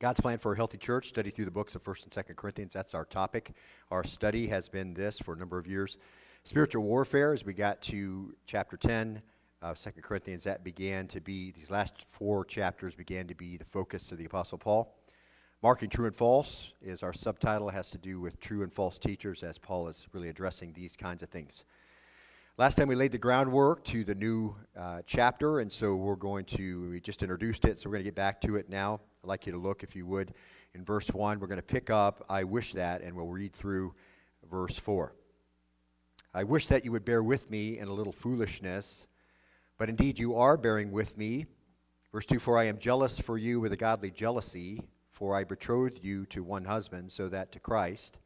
God's plan for a healthy church, study through the books of 1st and 2nd Corinthians. That's our topic. Our study has been this for a number of years. Spiritual warfare, as we got to chapter 10 of 2nd Corinthians, that began to be, these last four chapters began to be the focus of the Apostle Paul. Marking true and false is our subtitle, it has to do with true and false teachers, as Paul is really addressing these kinds of things. Last time we laid the groundwork to the new uh, chapter, and so we're going to, we just introduced it, so we're going to get back to it now. I'd like you to look, if you would, in verse 1. We're going to pick up, I wish that, and we'll read through verse 4. I wish that you would bear with me in a little foolishness, but indeed you are bearing with me. Verse 2 For I am jealous for you with a godly jealousy, for I betrothed you to one husband, so that to Christ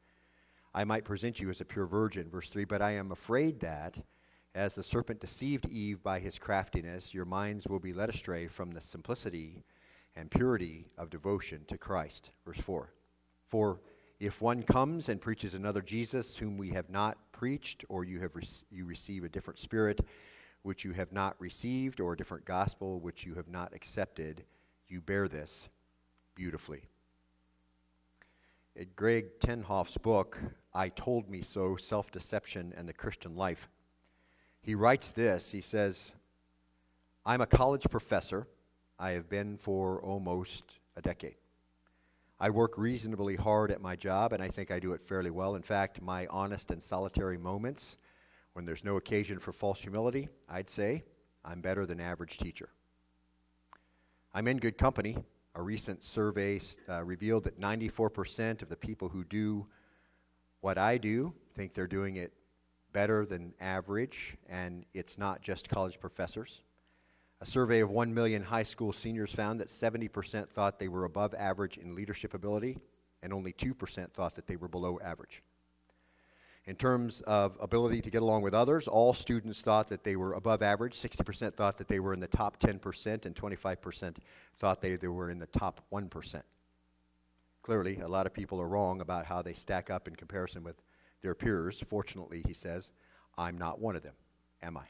I might present you as a pure virgin. Verse 3 But I am afraid that as the serpent deceived Eve by his craftiness, your minds will be led astray from the simplicity and purity of devotion to Christ. Verse 4. For if one comes and preaches another Jesus whom we have not preached, or you have re- you receive a different spirit which you have not received, or a different gospel which you have not accepted, you bear this beautifully. In Gregg Ten Elshof's book, I Told Me So Self Deception and the Christian Life, he writes this He says, I'm a college professor. I have been for almost a decade. I work reasonably hard at my job, and I think I do it fairly well. In fact, my honest and solitary moments, when there's no occasion for false humility, I'd say I'm better than average teacher. I'm in good company. A recent survey uh, revealed that 94% of the people who do what I do think they're doing it better than average, and it's not just college professors. A survey of 1 million high school seniors found that 70% thought they were above average in leadership ability, and only 2% thought that they were below average. In terms of ability to get along with others, all students thought that they were above average. 60% thought that they were in the top 10%, and 25% thought they, they were in the top 1%. Clearly, a lot of people are wrong about how they stack up in comparison with their peers. Fortunately, he says, I'm not one of them, am I?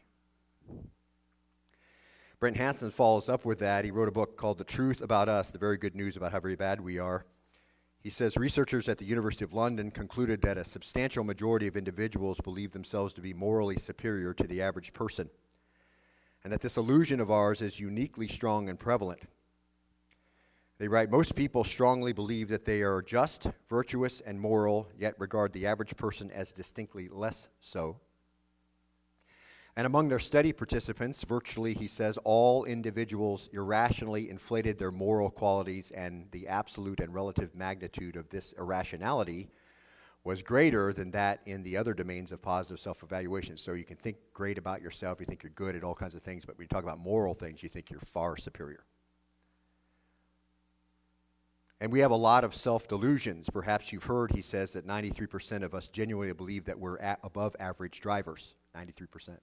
Brant Hansen follows up with that. He wrote a book called The Truth About Us, the very good news about how very bad we are. He says researchers at the University of London concluded that a substantial majority of individuals believe themselves to be morally superior to the average person, and that this illusion of ours is uniquely strong and prevalent. They write Most people strongly believe that they are just, virtuous, and moral, yet regard the average person as distinctly less so. And among their study participants, virtually, he says, all individuals irrationally inflated their moral qualities, and the absolute and relative magnitude of this irrationality was greater than that in the other domains of positive self evaluation. So you can think great about yourself, you think you're good at all kinds of things, but when you talk about moral things, you think you're far superior. And we have a lot of self delusions. Perhaps you've heard he says that 93% of us genuinely believe that we're above average drivers. 93%.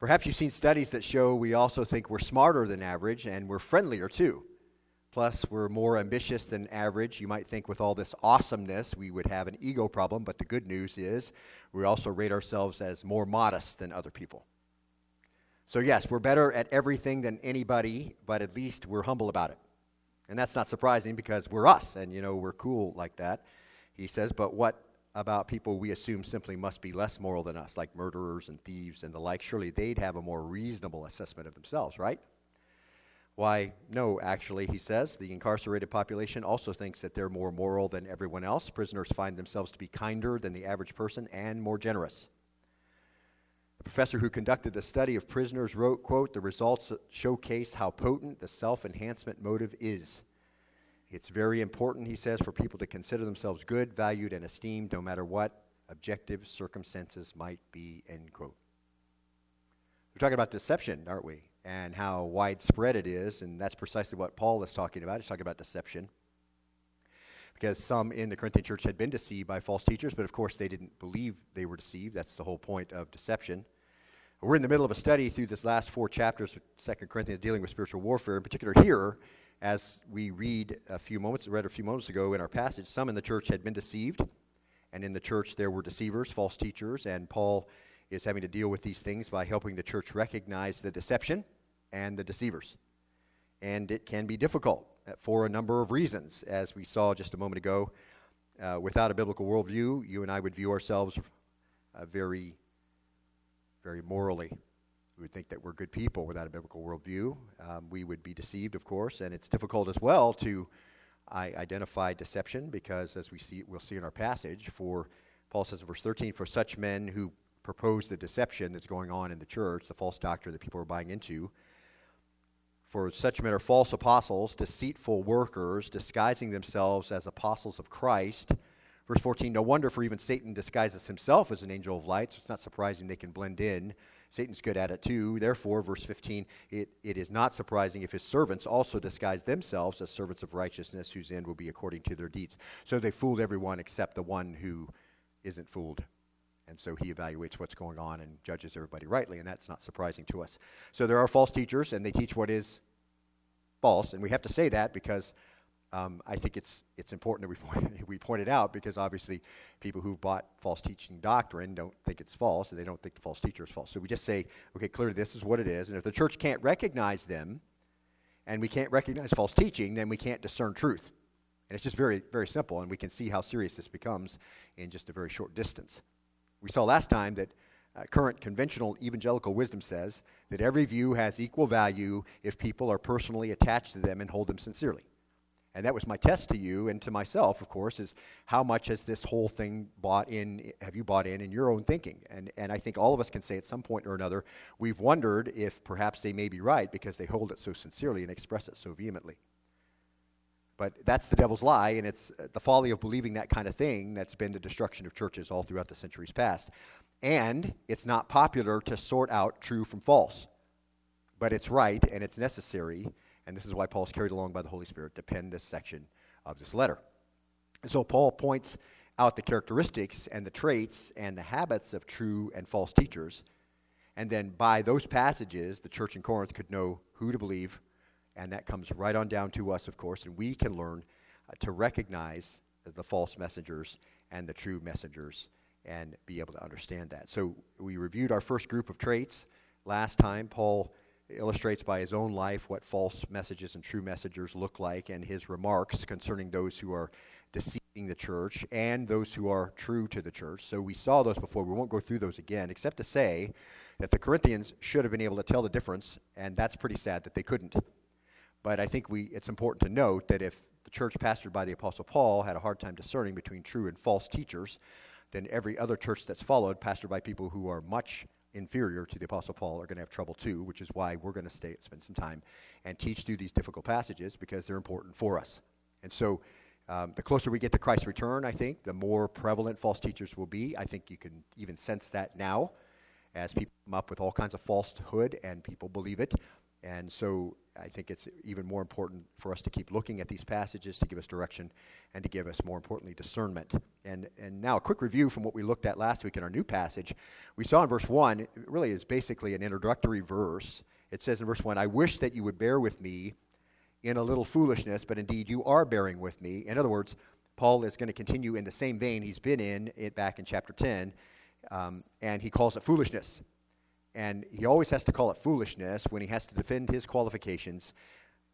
Perhaps you've seen studies that show we also think we're smarter than average and we're friendlier too. Plus, we're more ambitious than average. You might think with all this awesomeness we would have an ego problem, but the good news is we also rate ourselves as more modest than other people. So, yes, we're better at everything than anybody, but at least we're humble about it. And that's not surprising because we're us and, you know, we're cool like that. He says, but what about people we assume simply must be less moral than us, like murderers and thieves and the like? Surely they'd have a more reasonable assessment of themselves, right? Why, no, actually, he says, the incarcerated population also thinks that they're more moral than everyone else. Prisoners find themselves to be kinder than the average person and more generous. The professor who conducted the study of prisoners wrote, quote, the results showcase how potent the self-enhancement motive is. It's very important, he says, for people to consider themselves good, valued, and esteemed no matter what objective circumstances might be, end quote. We're talking about deception, aren't we? And how widespread it is, and that's precisely what Paul is talking about. He's talking about deception. Because some in the Corinthian church had been deceived by false teachers, but of course they didn't believe they were deceived. That's the whole point of deception. We're in the middle of a study through this last four chapters of 2 Corinthians dealing with spiritual warfare. In particular, here, as we read a few moments, read a few moments ago in our passage, some in the church had been deceived, and in the church there were deceivers, false teachers, and Paul is having to deal with these things by helping the church recognize the deception and the deceivers. And it can be difficult. for a number of reasons. As we saw just a moment ago, uh, without a biblical worldview, you and I would view ourselves uh, very, very morally. We would think that we're good people without a biblical worldview. Um, we would be deceived, of course, and it's difficult as well to I identify deception because, as we see, we'll see in our passage, for Paul says in verse 13, for such men who propose the deception that's going on in the church, the false doctrine that people are buying into, for such men are false apostles, deceitful workers, disguising themselves as apostles of Christ. Verse 14, no wonder, for even Satan disguises himself as an angel of light, so it's not surprising they can blend in. Satan's good at it too. Therefore, verse 15, it, it is not surprising if his servants also disguise themselves as servants of righteousness, whose end will be according to their deeds. So they fooled everyone except the one who isn't fooled. And so he evaluates what's going on and judges everybody rightly, and that's not surprising to us. So there are false teachers, and they teach what is false. And we have to say that because um, I think it's, it's important that we point, we point it out because obviously people who've bought false teaching doctrine don't think it's false, and they don't think the false teacher is false. So we just say, okay, clearly this is what it is. And if the church can't recognize them, and we can't recognize false teaching, then we can't discern truth. And it's just very, very simple, and we can see how serious this becomes in just a very short distance. We saw last time that uh, current conventional evangelical wisdom says that every view has equal value if people are personally attached to them and hold them sincerely. And that was my test to you and to myself, of course, is how much has this whole thing bought in, have you bought in in your own thinking? And, and I think all of us can say at some point or another, we've wondered if perhaps they may be right because they hold it so sincerely and express it so vehemently. But that's the devil's lie, and it's uh, the folly of believing that kind of thing that's been the destruction of churches all throughout the centuries past. And it's not popular to sort out true from false. But it's right and it's necessary, and this is why Paul's carried along by the Holy Spirit to pen this section of this letter. And so Paul points out the characteristics and the traits and the habits of true and false teachers. And then by those passages, the church in Corinth could know who to believe and that comes right on down to us, of course, and we can learn uh, to recognize the false messengers and the true messengers and be able to understand that. So we reviewed our first group of traits last time. Paul illustrates by his own life what false messages and true messengers look like and his remarks concerning those who are deceiving the church and those who are true to the church. So we saw those before. We won't go through those again, except to say that the Corinthians should have been able to tell the difference, and that's pretty sad that they couldn't. But I think we, it's important to note that if the church pastored by the Apostle Paul had a hard time discerning between true and false teachers, then every other church that's followed, pastored by people who are much inferior to the Apostle Paul, are going to have trouble too, which is why we're going to stay, spend some time and teach through these difficult passages because they're important for us. And so, um, the closer we get to Christ's return, I think, the more prevalent false teachers will be. I think you can even sense that now as people come up with all kinds of falsehood and people believe it. And so I think it's even more important for us to keep looking at these passages to give us direction and to give us, more importantly, discernment. And, and now, a quick review from what we looked at last week in our new passage. We saw in verse 1, it really is basically an introductory verse. It says in verse 1, I wish that you would bear with me in a little foolishness, but indeed you are bearing with me. In other words, Paul is going to continue in the same vein he's been in it back in chapter 10, um, and he calls it foolishness. And he always has to call it foolishness when he has to defend his qualifications.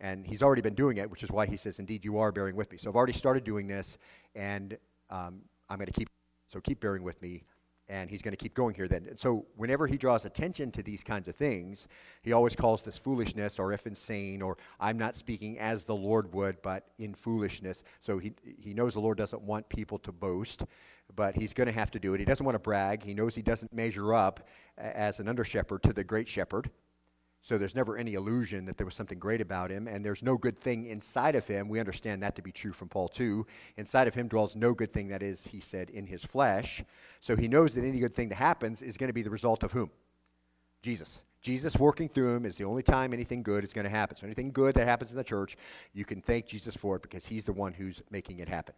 And he's already been doing it, which is why he says, Indeed, you are bearing with me. So I've already started doing this, and um, I'm going to keep, so keep bearing with me. And he's going to keep going here then. So whenever he draws attention to these kinds of things, he always calls this foolishness or if insane or I'm not speaking as the Lord would, but in foolishness. So he, he knows the Lord doesn't want people to boast but he's going to have to do it. He doesn't want to brag. He knows he doesn't measure up as an under shepherd to the great shepherd. So there's never any illusion that there was something great about him, and there's no good thing inside of him. We understand that to be true from Paul too. Inside of him dwells no good thing, that is, he said, in his flesh. So he knows that any good thing that happens is going to be the result of whom? Jesus. Jesus working through him is the only time anything good is going to happen. So anything good that happens in the church, you can thank Jesus for it because he's the one who's making it happen.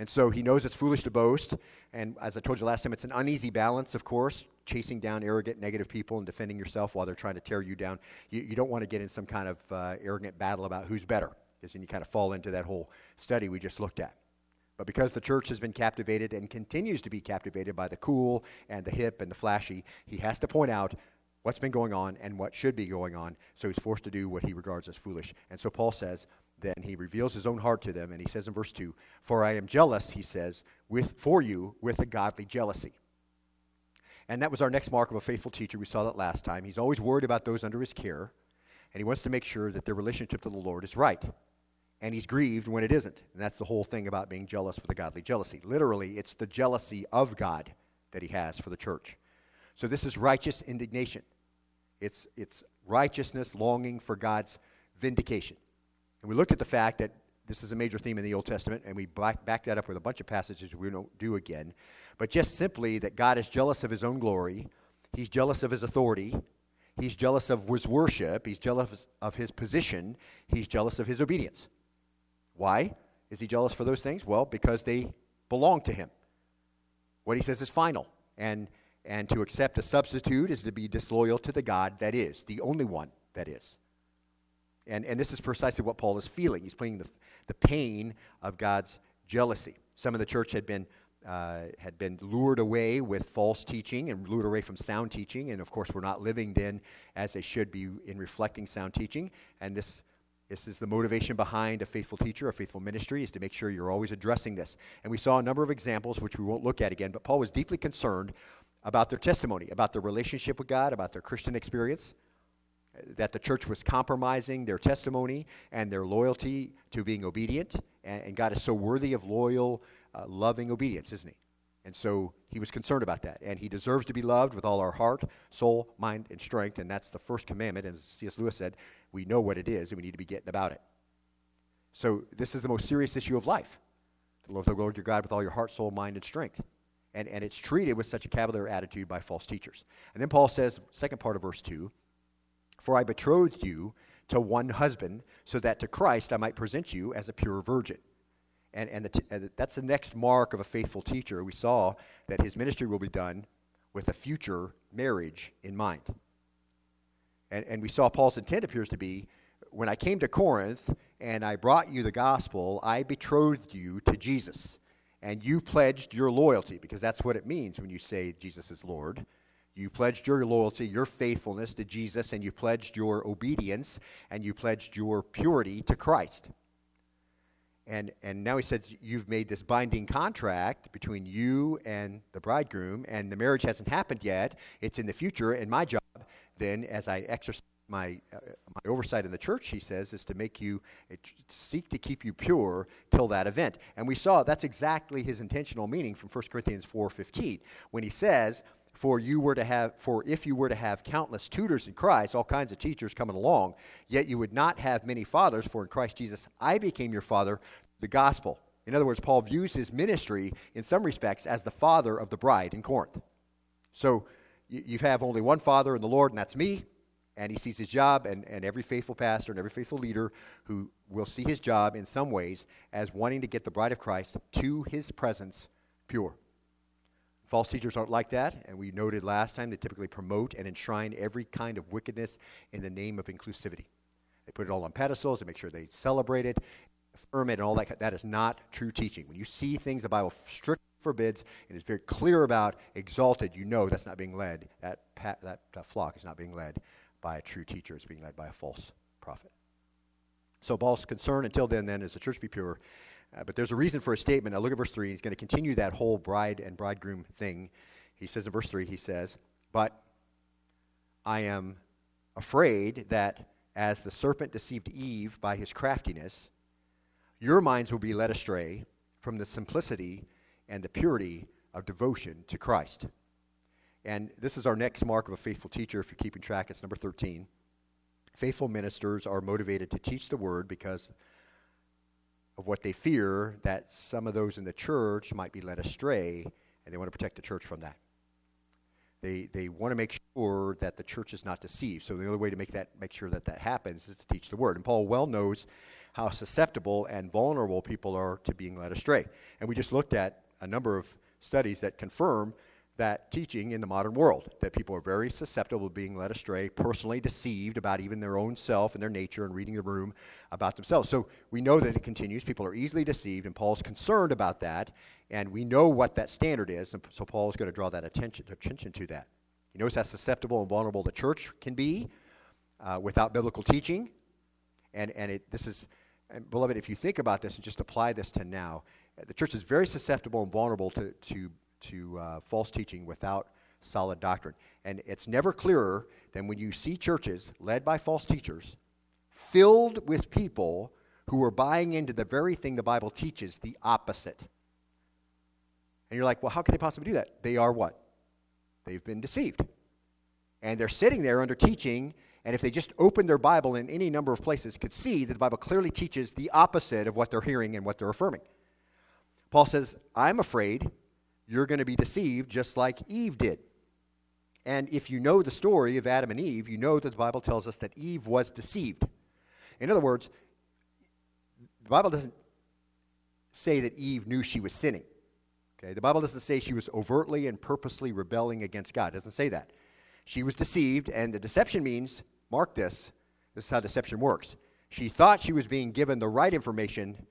And so he knows it's foolish to boast. And as I told you last time, it's an uneasy balance, of course, chasing down arrogant, negative people and defending yourself while they're trying to tear you down. You, you don't want to get in some kind of uh, arrogant battle about who's better, because then you kind of fall into that whole study we just looked at. But because the church has been captivated and continues to be captivated by the cool and the hip and the flashy, he has to point out what's been going on and what should be going on. So he's forced to do what he regards as foolish. And so Paul says, then he reveals his own heart to them, and he says in verse 2 For I am jealous, he says, with, for you with a godly jealousy. And that was our next mark of a faithful teacher. We saw that last time. He's always worried about those under his care, and he wants to make sure that their relationship to the Lord is right. And he's grieved when it isn't. And that's the whole thing about being jealous with a godly jealousy. Literally, it's the jealousy of God that he has for the church. So this is righteous indignation. It's, it's righteousness longing for God's vindication. And we looked at the fact that this is a major theme in the Old Testament, and we back, back that up with a bunch of passages we don't do again. But just simply that God is jealous of his own glory, he's jealous of his authority, he's jealous of his worship, he's jealous of his position, he's jealous of his obedience. Why is he jealous for those things? Well, because they belong to him. What he says is final. And, and to accept a substitute is to be disloyal to the God that is, the only one that is. And, and this is precisely what Paul is feeling. He's feeling the, the pain of God's jealousy. Some of the church had been, uh, had been lured away with false teaching and lured away from sound teaching. And of course, we're not living then as they should be in reflecting sound teaching. And this, this is the motivation behind a faithful teacher, a faithful ministry, is to make sure you're always addressing this. And we saw a number of examples, which we won't look at again, but Paul was deeply concerned about their testimony, about their relationship with God, about their Christian experience that the church was compromising their testimony and their loyalty to being obedient. And, and God is so worthy of loyal, uh, loving obedience, isn't he? And so he was concerned about that. And he deserves to be loved with all our heart, soul, mind, and strength. And that's the first commandment. And as C.S. Lewis said, we know what it is and we need to be getting about it. So this is the most serious issue of life to love the Lord your God with all your heart, soul, mind, and strength. And, and it's treated with such a cavalier attitude by false teachers. And then Paul says, second part of verse 2 for I betrothed you to one husband, so that to Christ I might present you as a pure virgin. And, and, the t- that's the next mark of a faithful teacher. We saw that his ministry will be done with a future marriage in mind. And, and we saw Paul's intent appears to be when I came to Corinth and I brought you the gospel, I betrothed you to Jesus. And you pledged your loyalty, because that's what it means when you say Jesus is Lord. You pledged your loyalty, your faithfulness to Jesus, and you pledged your obedience, and you pledged your purity to Christ. And, and now he says you've made this binding contract between you and the bridegroom, and the marriage hasn't happened yet. It's in the future, and my job then, as I exercise my, uh, my oversight in the church, he says, is to make you, uh, seek to keep you pure till that event. And we saw that's exactly his intentional meaning from 1 Corinthians 4.15, when he says, for you were to have for if you were to have countless tutors in Christ, all kinds of teachers coming along, yet you would not have many fathers, for in Christ Jesus I became your father, the gospel. In other words, Paul views his ministry in some respects as the father of the bride in Corinth. So you, have only one father in the Lord, and that's me. And he sees his job, and, and every faithful pastor and every faithful leader who will see his job in some ways as wanting to get the bride of Christ to his presence pure. False teachers aren't like that, and we noted last time they typically promote and enshrine every kind of wickedness in the name of inclusivity. They put it all on pedestals, they make sure they celebrate it, affirm it, and all that. That is not true teaching. When you see things the Bible strictly forbids and is very clear about, exalted, you know that's not being led, that, that, that flock is not being led by a true teacher, it's being led by a false prophet. So Paul's concern until then, then, is the church be pure uh, but there's a reason for a statement. Now look at verse 3. He's going to continue that whole bride and bridegroom thing. He says in verse 3, he says, But I am afraid that as the serpent deceived Eve by his craftiness, your minds will be led astray from the simplicity and the purity of devotion to Christ. And this is our next mark of a faithful teacher. If you're keeping track, it's number 13. Faithful ministers are motivated to teach the word because of what they fear that some of those in the church might be led astray, and they want to protect the church from that. They, they want to make sure that the church is not deceived. So the only way to make that make sure that that happens is to teach the word. And Paul well knows how susceptible and vulnerable people are to being led astray. And we just looked at a number of studies that confirm that teaching in the modern world, that people are very susceptible to being led astray, personally deceived about even their own self and their nature and reading the room about themselves. So we know that it continues. People are easily deceived, and Paul's concerned about that, and we know what that standard is, and so Paul's going to draw that attention, attention to that. He knows how susceptible and vulnerable the church can be uh, without biblical teaching, and, and it, this is and beloved, if you think about this and just apply this to now, the church is very susceptible and vulnerable to, to, to uh, false teaching without solid doctrine. And it's never clearer than when you see churches led by false teachers, filled with people who are buying into the very thing the Bible teaches, the opposite. And you're like, well, how can they possibly do that? They are what? They've been deceived. And they're sitting there under teaching, and if they just opened their Bible in any number of places, could see that the Bible clearly teaches the opposite of what they're hearing and what they're affirming. Paul says, I'm afraid you're going to be deceived just like Eve did. And if you know the story of Adam and Eve, you know that the Bible tells us that Eve was deceived. In other words, the Bible doesn't say that Eve knew she was sinning. Okay? The Bible doesn't say she was overtly and purposely rebelling against God. It doesn't say that. She was deceived, and the deception means, mark this, this is how deception works. She thought she was being given the right information,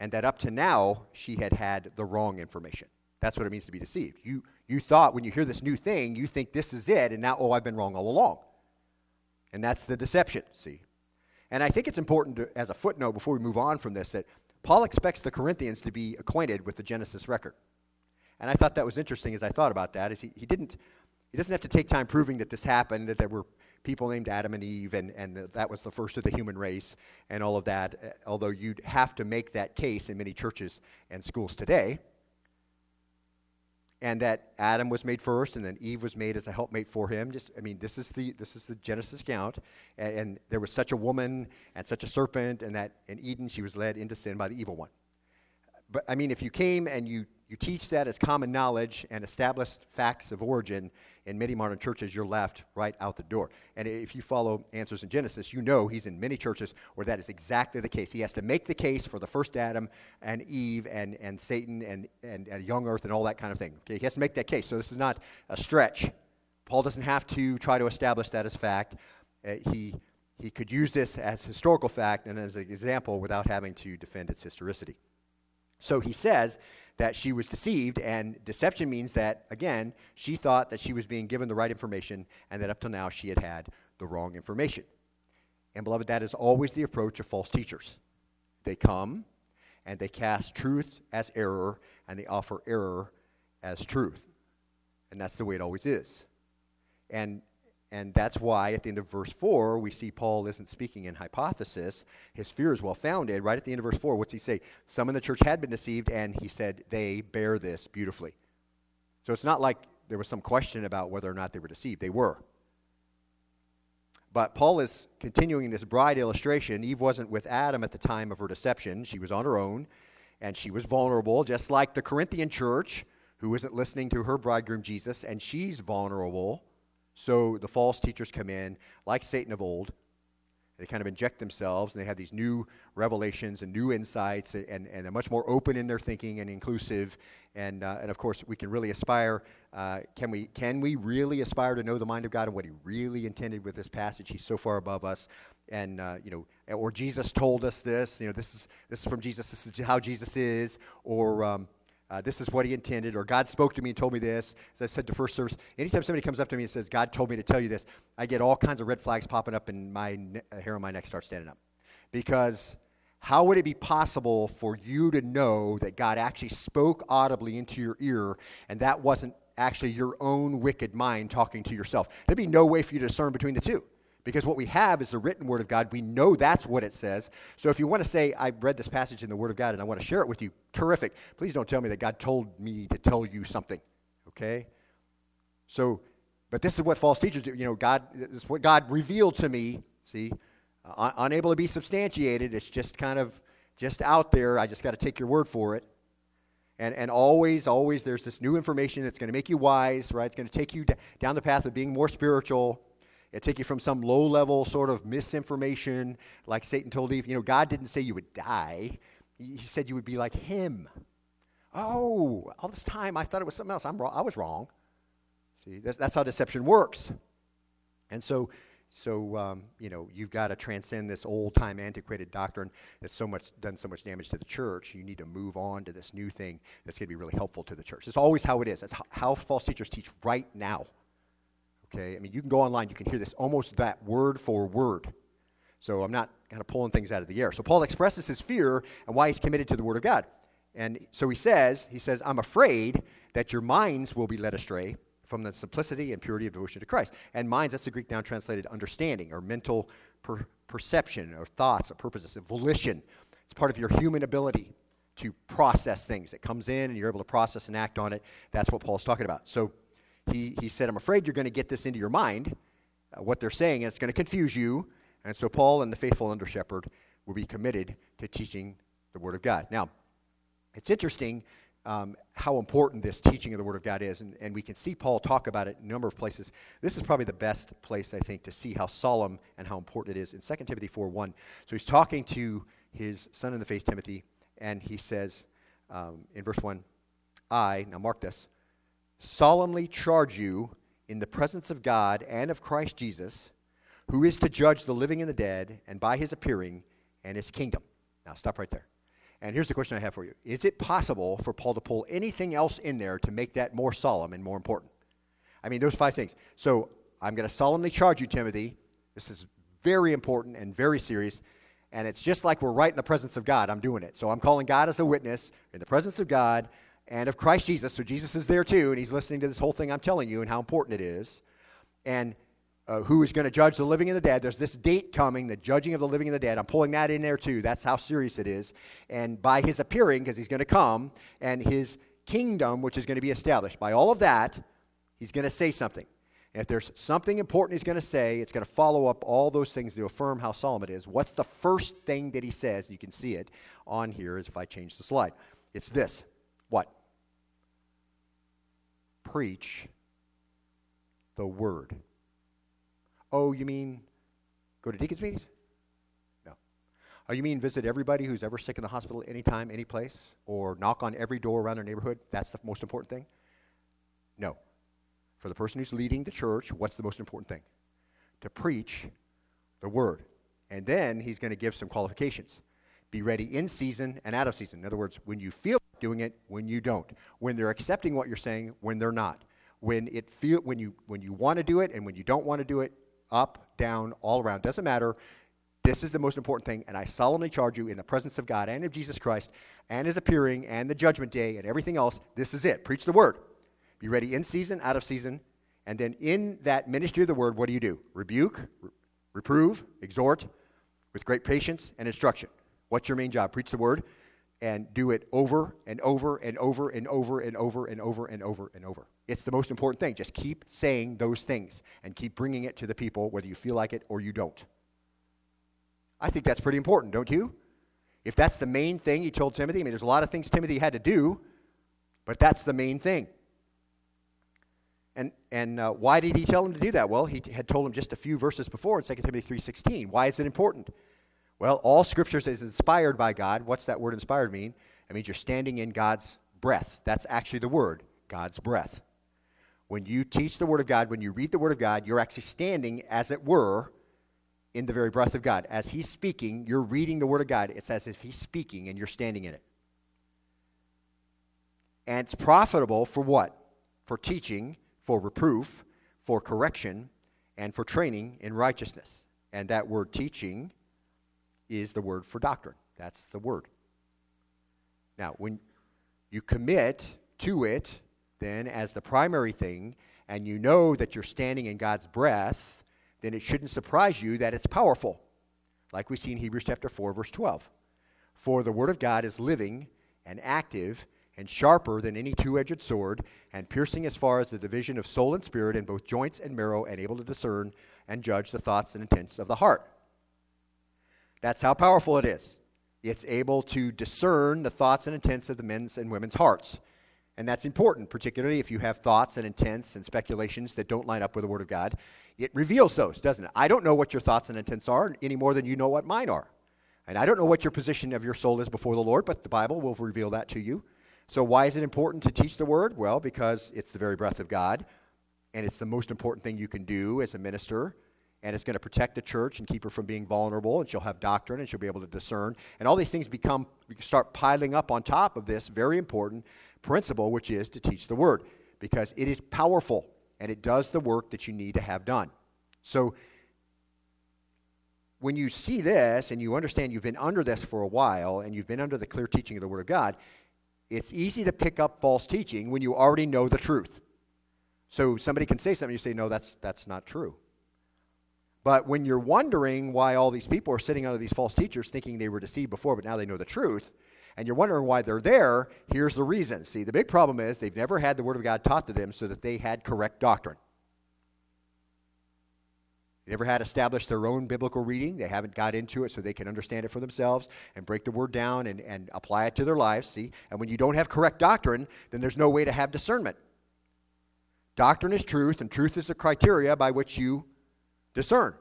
and that up to now she had had the wrong information. That's what it means to be deceived. You, you thought when you hear this new thing, you think this is it, and now, oh, I've been wrong all along. And that's the deception, see? And I think it's important to, as a footnote before we move on from this that Paul expects the Corinthians to be acquainted with the Genesis record. And I thought that was interesting as I thought about that. Is he, he didn't he doesn't have to take time proving that this happened, that there were people named Adam and Eve, and, and that was the first of the human race, and all of that, although you'd have to make that case in many churches and schools today. And that Adam was made first, and then Eve was made as a helpmate for him. Just, I mean, this is the this is the Genesis account, and, and there was such a woman and such a serpent, and that in Eden she was led into sin by the evil one. But I mean, if you came and you you teach that as common knowledge and established facts of origin, in many modern churches, you're left right out the door. And if you follow Answers in Genesis, you know he's in many churches where that is exactly the case. He has to make the case for the first Adam and Eve and, and Satan and, and, and young earth and all that kind of thing. Okay? He has to make that case. So this is not a stretch. Paul doesn't have to try to establish that as fact. Uh, he, he could use this as historical fact and as an example without having to defend its historicity. So he says that she was deceived, and deception means that, again, she thought that she was being given the right information, and that up till now she had had the wrong information. And, beloved, that is always the approach of false teachers. They come and they cast truth as error, and they offer error as truth. And that's the way it always is. And and that's why at the end of verse 4, we see Paul isn't speaking in hypothesis. His fear is well founded. Right at the end of verse 4, what's he say? Some in the church had been deceived, and he said, they bear this beautifully. So it's not like there was some question about whether or not they were deceived. They were. But Paul is continuing this bride illustration. Eve wasn't with Adam at the time of her deception, she was on her own, and she was vulnerable, just like the Corinthian church, who isn't listening to her bridegroom Jesus, and she's vulnerable. So the false teachers come in, like Satan of old. They kind of inject themselves, and they have these new revelations and new insights, and, and they're much more open in their thinking and inclusive. And, uh, and of course, we can really aspire. Uh, can, we, can we really aspire to know the mind of God and what He really intended with this passage? He's so far above us. And, uh, you know, or Jesus told us this, you know, this is, this is from Jesus, this is how Jesus is. Or, um, uh, this is what he intended, or God spoke to me and told me this. As I said to first service, anytime somebody comes up to me and says, God told me to tell you this, I get all kinds of red flags popping up and my ne- uh, hair on my neck starts standing up. Because how would it be possible for you to know that God actually spoke audibly into your ear and that wasn't actually your own wicked mind talking to yourself? There'd be no way for you to discern between the two. Because what we have is the written Word of God. We know that's what it says. So if you want to say, I read this passage in the Word of God and I want to share it with you, terrific. Please don't tell me that God told me to tell you something. Okay? So, but this is what false teachers do. You know, God, this is what God revealed to me. See? Uh, unable to be substantiated. It's just kind of just out there. I just got to take your word for it. And, and always, always, there's this new information that's going to make you wise, right? It's going to take you d- down the path of being more spiritual. It take you from some low level sort of misinformation, like Satan told Eve. You know, God didn't say you would die, He said you would be like Him. Oh, all this time I thought it was something else. I'm wrong. I was wrong. See, that's, that's how deception works. And so, so um, you know, you've got to transcend this old time antiquated doctrine that's so much done so much damage to the church. You need to move on to this new thing that's going to be really helpful to the church. It's always how it is. That's how, how false teachers teach right now. Okay, I mean, you can go online, you can hear this almost that word for word. So I'm not kind of pulling things out of the air. So Paul expresses his fear and why he's committed to the Word of God. And so he says, he says, I'm afraid that your minds will be led astray from the simplicity and purity of devotion to Christ. And minds, that's the Greek noun translated understanding or mental per- perception or thoughts or purposes, a volition. It's part of your human ability to process things. It comes in and you're able to process and act on it. That's what Paul's talking about. So he, he said, I'm afraid you're going to get this into your mind, uh, what they're saying, and it's going to confuse you. And so Paul and the faithful under shepherd will be committed to teaching the Word of God. Now, it's interesting um, how important this teaching of the Word of God is, and, and we can see Paul talk about it in a number of places. This is probably the best place, I think, to see how solemn and how important it is in 2 Timothy 4 1. So he's talking to his son in the faith, Timothy, and he says um, in verse 1 I, now mark this, solemnly charge you in the presence of God and of Christ Jesus, who is to judge the living and the dead, and by his appearing and his kingdom. Now stop right there. And here's the question I have for you Is it possible for Paul to pull anything else in there to make that more solemn and more important? I mean, those five things. So I'm going to solemnly charge you, Timothy. This is very important and very serious. And it's just like we're right in the presence of God. I'm doing it. So I'm calling God as a witness in the presence of God and of Christ Jesus. So Jesus is there too, and he's listening to this whole thing I'm telling you and how important it is. And uh, who is going to judge the living and the dead. There's this date coming, the judging of the living and the dead. I'm pulling that in there too. That's how serious it is. And by his appearing, because he's going to come, and his kingdom, which is going to be established, by all of that, he's going to say something. And if there's something important he's going to say, it's going to follow up all those things to affirm how solemn it is. What's the first thing that he says? You can see it on here as if I change the slide. It's this. Preach the word. Oh, you mean go to deacons meetings? No. Oh, you mean visit everybody who's ever sick in the hospital anytime, any place? Or knock on every door around their neighborhood? That's the most important thing? No. For the person who's leading the church, what's the most important thing? To preach the word. And then he's going to give some qualifications. Be ready in season and out of season. In other words, when you feel doing it, when you don't. When they're accepting what you're saying, when they're not. When it feel when you when you want to do it and when you don't want to do it, up, down, all around. Doesn't matter. This is the most important thing, and I solemnly charge you in the presence of God and of Jesus Christ and his appearing and the judgment day and everything else. This is it. Preach the word. Be ready in season, out of season. And then in that ministry of the word, what do you do? Rebuke, re- reprove, exhort with great patience and instruction. What's your main job? Preach the word and do it over and over and over and over and over and over and over and over. It's the most important thing. Just keep saying those things and keep bringing it to the people, whether you feel like it or you don't. I think that's pretty important, don't you? If that's the main thing he told Timothy, I mean, there's a lot of things Timothy had to do, but that's the main thing. And, and uh, why did he tell him to do that? Well, he had told him just a few verses before in 2 Timothy 3.16. Why is it important? Well, all scripture is inspired by God. What's that word inspired mean? It means you're standing in God's breath. That's actually the word, God's breath. When you teach the word of God, when you read the word of God, you're actually standing, as it were, in the very breath of God. As he's speaking, you're reading the word of God. It's as if he's speaking and you're standing in it. And it's profitable for what? For teaching, for reproof, for correction, and for training in righteousness. And that word teaching is the word for doctrine. That's the word. Now, when you commit to it, then as the primary thing, and you know that you're standing in God's breath, then it shouldn't surprise you that it's powerful. Like we see in Hebrews chapter 4, verse 12. For the word of God is living and active and sharper than any two edged sword, and piercing as far as the division of soul and spirit, and both joints and marrow, and able to discern and judge the thoughts and intents of the heart. That's how powerful it is. It's able to discern the thoughts and intents of the men's and women's hearts. And that's important, particularly if you have thoughts and intents and speculations that don't line up with the Word of God. It reveals those, doesn't it? I don't know what your thoughts and intents are any more than you know what mine are. And I don't know what your position of your soul is before the Lord, but the Bible will reveal that to you. So, why is it important to teach the Word? Well, because it's the very breath of God, and it's the most important thing you can do as a minister and it's going to protect the church and keep her from being vulnerable, and she'll have doctrine, and she'll be able to discern. And all these things become, start piling up on top of this very important principle, which is to teach the word, because it is powerful, and it does the work that you need to have done. So, when you see this and you understand you've been under this for a while and you've been under the clear teaching of the Word of God, it's easy to pick up false teaching when you already know the truth. So somebody can say something, you say, no, that's, that's not true. But when you're wondering why all these people are sitting under these false teachers thinking they were deceived before, but now they know the truth, and you're wondering why they're there, here's the reason. See, the big problem is they've never had the Word of God taught to them so that they had correct doctrine. They never had established their own biblical reading. They haven't got into it so they can understand it for themselves and break the word down and, and apply it to their lives. See? And when you don't have correct doctrine, then there's no way to have discernment. Doctrine is truth, and truth is the criteria by which you discern.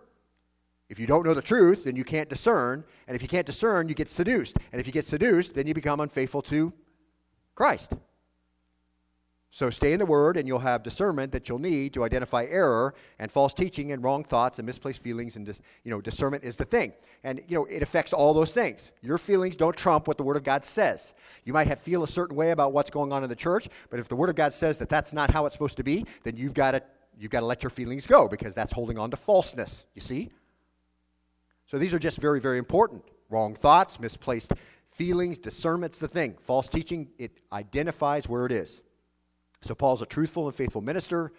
If you don't know the truth, then you can't discern. And if you can't discern, you get seduced. And if you get seduced, then you become unfaithful to Christ. So stay in the Word, and you'll have discernment that you'll need to identify error and false teaching and wrong thoughts and misplaced feelings. And you know, discernment is the thing, and you know it affects all those things. Your feelings don't trump what the Word of God says. You might have feel a certain way about what's going on in the church, but if the Word of God says that that's not how it's supposed to be, then you've got to you've got to let your feelings go because that's holding on to falseness. You see. So these are just very very important. Wrong thoughts, misplaced feelings, discernment's the thing. False teaching it identifies where it is. So Paul's a truthful and faithful minister.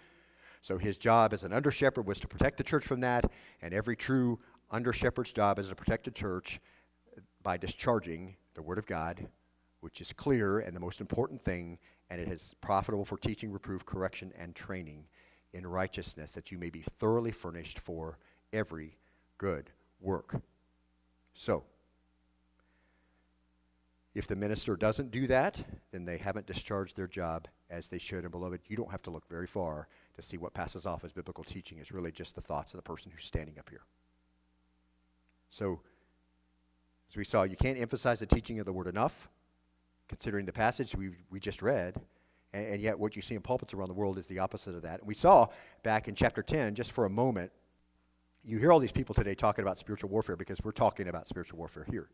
So his job as an under shepherd was to protect the church from that, and every true under shepherd's job is to protect the church by discharging the word of God, which is clear and the most important thing, and it is profitable for teaching, reproof, correction, and training in righteousness, that you may be thoroughly furnished for every good work. So, if the minister doesn't do that, then they haven't discharged their job as they should. And beloved, you don't have to look very far to see what passes off as biblical teaching is really just the thoughts of the person who's standing up here. So, as we saw, you can't emphasize the teaching of the word enough, considering the passage we, we just read. And, and yet, what you see in pulpits around the world is the opposite of that. And we saw back in chapter 10, just for a moment, you hear all these people today talking about spiritual warfare because we're talking about spiritual warfare here.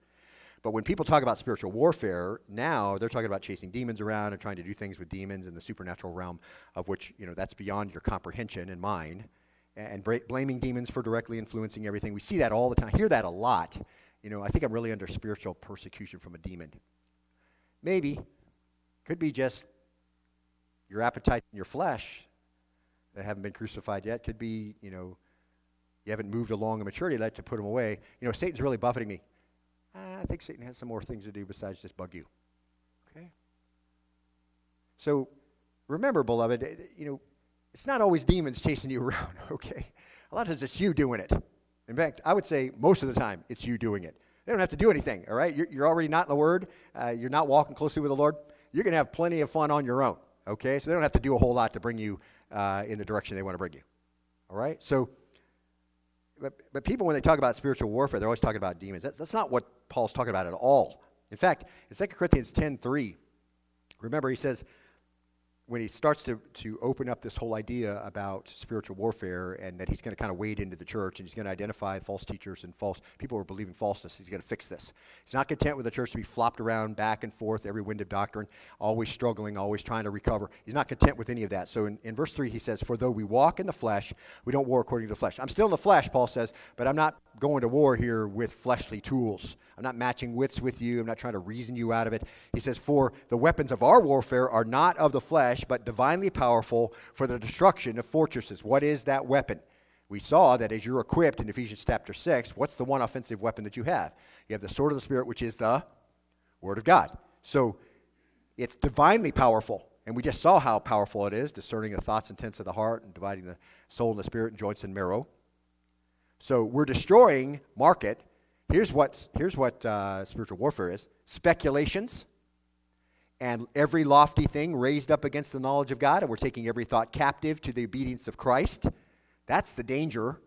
But when people talk about spiritual warfare, now they're talking about chasing demons around and trying to do things with demons in the supernatural realm, of which, you know, that's beyond your comprehension and mine, and bra- blaming demons for directly influencing everything. We see that all the time. I hear that a lot. You know, I think I'm really under spiritual persecution from a demon. Maybe. Could be just your appetite in your flesh that haven't been crucified yet. Could be, you know, you haven't moved along in maturity that to put them away. You know, Satan's really buffeting me. I think Satan has some more things to do besides just bug you. Okay? So remember, beloved, eh, you know, it's not always demons chasing you around, okay? A lot of times it's you doing it. In fact, I would say most of the time it's you doing it. They don't have to do anything, all right? You're, you're already not in the Word. Uh, you're not walking closely with the Lord. You're going to have plenty of fun on your own, okay? So they don't have to do a whole lot to bring you uh, in the direction they want to bring you, all right? So but, but people, when they talk about spiritual warfare, they're always talking about demons. That's, that's not what Paul's talking about at all. In fact, in 2 Corinthians 10.3, remember he says, when he starts to, to open up this whole idea about spiritual warfare and that he's going to kind of wade into the church and he's going to identify false teachers and false people who are believing falseness, he's going to fix this. He's not content with the church to be flopped around back and forth, every wind of doctrine, always struggling, always trying to recover. He's not content with any of that. So in, in verse 3, he says, For though we walk in the flesh, we don't war according to the flesh. I'm still in the flesh, Paul says, but I'm not going to war here with fleshly tools. I'm not matching wits with you. I'm not trying to reason you out of it. He says, For the weapons of our warfare are not of the flesh, but divinely powerful for the destruction of fortresses. What is that weapon? We saw that as you're equipped in Ephesians chapter 6, what's the one offensive weapon that you have? You have the sword of the Spirit, which is the Word of God. So it's divinely powerful. And we just saw how powerful it is, discerning the thoughts and intents of the heart and dividing the soul and the spirit and joints and marrow. So we're destroying market Here's what, here's what uh, spiritual warfare is speculations and every lofty thing raised up against the knowledge of God, and we're taking every thought captive to the obedience of Christ. That's the danger.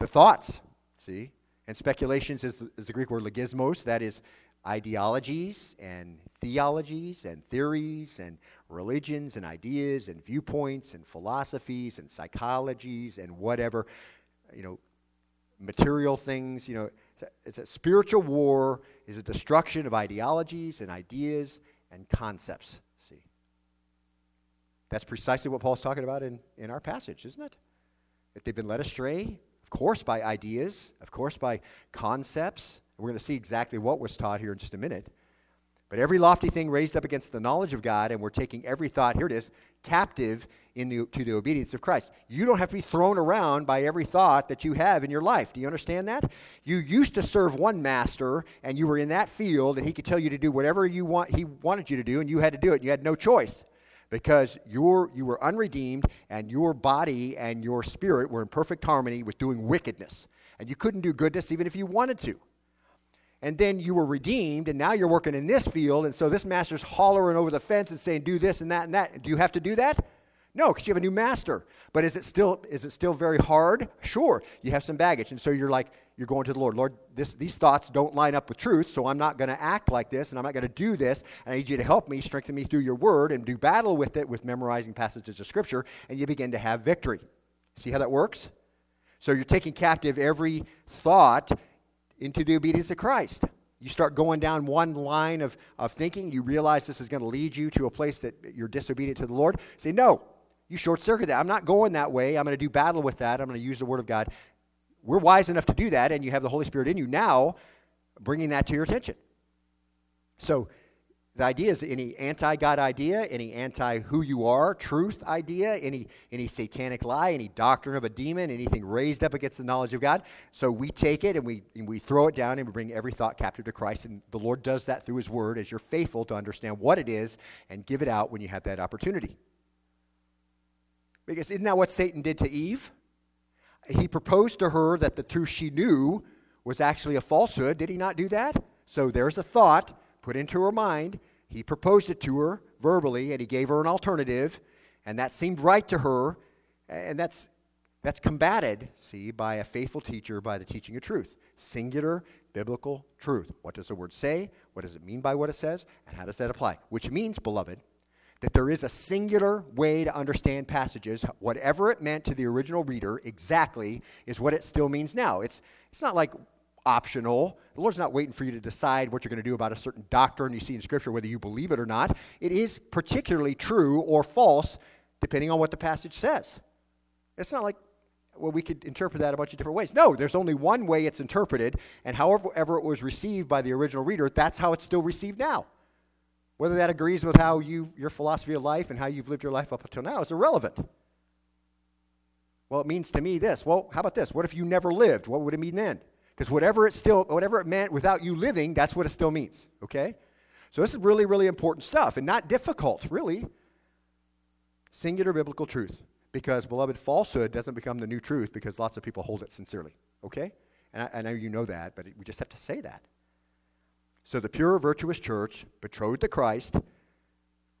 The thoughts, see? And speculations is the, is the Greek word logismos, that is ideologies and theologies and theories and religions and ideas and viewpoints and philosophies and psychologies and whatever, you know, material things, you know it's a spiritual war is a destruction of ideologies and ideas and concepts. See, that's precisely what Paul's talking about in, in our passage, isn't it? That they've been led astray Of course, by ideas, of course, by concepts. We're going to see exactly what was taught here in just a minute. But every lofty thing raised up against the knowledge of God, and we're taking every thought, here it is, captive the, to the obedience of Christ. You don't have to be thrown around by every thought that you have in your life. Do you understand that? You used to serve one master, and you were in that field, and he could tell you to do whatever you want, he wanted you to do, and you had to do it. You had no choice because you're, you were unredeemed, and your body and your spirit were in perfect harmony with doing wickedness. And you couldn't do goodness even if you wanted to and then you were redeemed, and now you're working in this field, and so this master's hollering over the fence and saying, "Do this and that and that." Do you have to do that? No, because you have a new master. But is it still is it still very hard? Sure, you have some baggage, and so you're like you're going to the Lord. Lord, this, these thoughts don't line up with truth, so I'm not going to act like this, and I'm not going to do this. And I need you to help me, strengthen me through your word, and do battle with it with memorizing passages of Scripture, and you begin to have victory. See how that works? So you're taking captive every thought into the obedience of Christ. You start going down one line of, of thinking, you realize this is going to lead you to a place that you're disobedient to the Lord. Say, no, you short circuit that. I'm not going that way. I'm going to do battle with that. I'm going to use the Word of God. We're wise enough to do that, and you have the Holy Spirit in you now bringing that to your attention. So the idea is any anti-God idea, any anti-who you are truth idea, any any satanic lie, any doctrine of a demon, anything raised up against the knowledge of God. So we take it and we and we throw it down and we bring every thought captive to Christ. And the Lord does that through His Word as you're faithful to understand what it is and give it out when you have that opportunity. Because isn't that what Satan did to Eve? He proposed to her that the truth she knew was actually a falsehood. Did he not do that? So there's a thought put into her mind. He proposed it to her verbally, and he gave her an alternative, and that seemed right to her, and that's that's combated, see, by a faithful teacher by the teaching of truth. Singular biblical truth. What does the word say? What does it mean by what it says? And how does that apply? Which means, beloved, that there is a singular way to understand passages. Whatever it meant to the original reader exactly is what it still means now. It's, it's not like optional. The Lord's not waiting for you to decide what you're going to do about a certain doctrine you see in Scripture, whether you believe it or not. It is particularly true or false, depending on what the passage says. It's not like, well, we could interpret that a bunch of different ways. No, there's only one way it's interpreted, and however it was received by the original reader, that's how it's still received now. Whether that agrees with how you, your philosophy of life and how you've lived your life up until now is irrelevant. Well, it means to me this. Well, how about this? What if you never lived? What would it mean then? Because whatever it still, whatever it meant without you living, that's what it still means. Okay? So this is really, really important stuff and not difficult, really. Singular biblical truth. Because, beloved, falsehood doesn't become the new truth because lots of people hold it sincerely. Okay? And I, I know you know that, but we just have to say that. So the pure, virtuous church, betrothed to Christ,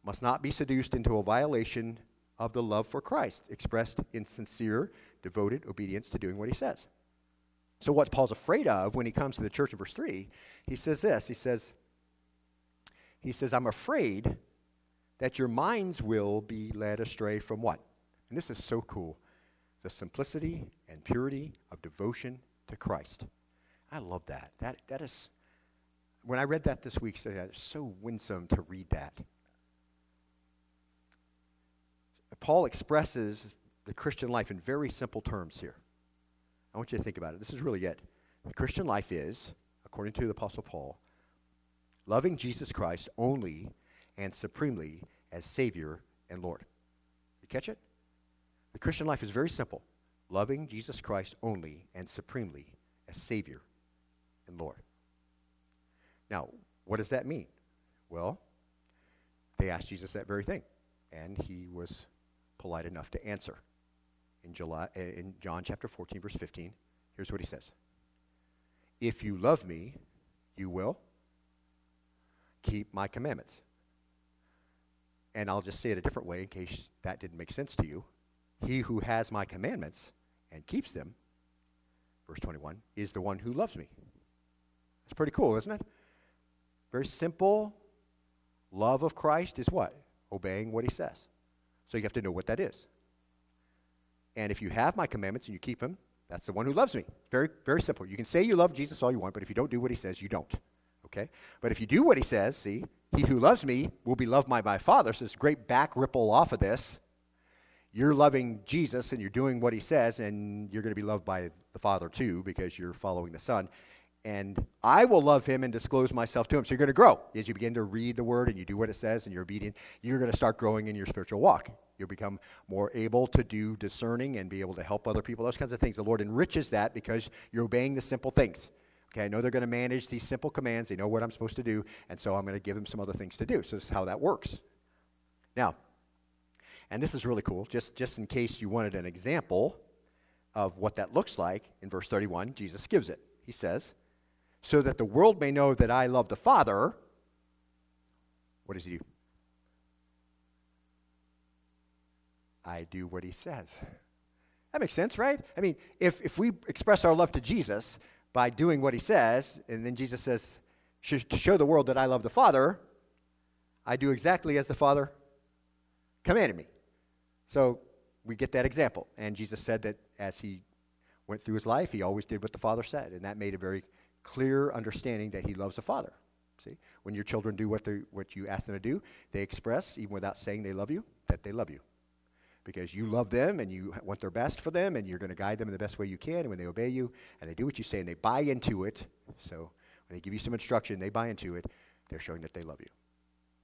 must not be seduced into a violation of the love for Christ, expressed in sincere, devoted obedience to doing what he says. So, what Paul's afraid of when he comes to the church in verse 3, he says this. He says, he says, I'm afraid that your minds will be led astray from what? And this is so cool. The simplicity and purity of devotion to Christ. I love that. That, that is, when I read that this week, it's so winsome to read that. Paul expresses the Christian life in very simple terms here. I want you to think about it. This is really it. The Christian life is, according to the Apostle Paul, loving Jesus Christ only and supremely as Savior and Lord. You catch it? The Christian life is very simple loving Jesus Christ only and supremely as Savior and Lord. Now, what does that mean? Well, they asked Jesus that very thing, and he was polite enough to answer in, July, uh, in John chapter 14, verse 15. Here's what he says If you love me, you will keep my commandments. And I'll just say it a different way in case that didn't make sense to you. He who has my commandments and keeps them, verse 21, is the one who loves me. That's pretty cool, isn't it? Very simple. Love of Christ is what? Obeying what he says. So you have to know what that is. And if you have my commandments and you keep them, that's the one who loves me. Very, very simple. You can say you love Jesus all you want, but if you don't do what he says, you don't. Okay? But if you do what he says, see, he who loves me will be loved by my Father. So this great back ripple off of this. you're loving Jesus and you're doing what he says, and you're going to be loved by the Father too because you're following the Son. And I will love him and disclose myself to him. So you're going to grow. As you begin to read the word and you do what it says and you're obedient, you're going to start growing in your spiritual walk. You'll become more able to do discerning and be able to help other people, those kinds of things. The Lord enriches that because you're obeying the simple things. Okay, I know they're going to manage these simple commands. They know what I'm supposed to do, and so I'm going to give them some other things to do. So this is how that works. Now, and this is really cool, just, just in case you wanted an example of what that looks like, in verse 31, Jesus gives it. He says, So that the world may know that I love the Father, what does he do? I do what he says. That makes sense, right? I mean, if, if we express our love to Jesus by doing what he says, and then Jesus says, to show the world that I love the Father, I do exactly as the Father commanded me. So we get that example. And Jesus said that as he went through his life, he always did what the Father said. And that made a very clear understanding that he loves the Father. See? When your children do what, what you ask them to do, they express, even without saying they love you, that they love you because you love them and you want their best for them and you're going to guide them in the best way you can. And when they obey you and they do what you say and they buy into it, so when they give you some instruction, they buy into it, they're showing that they love you.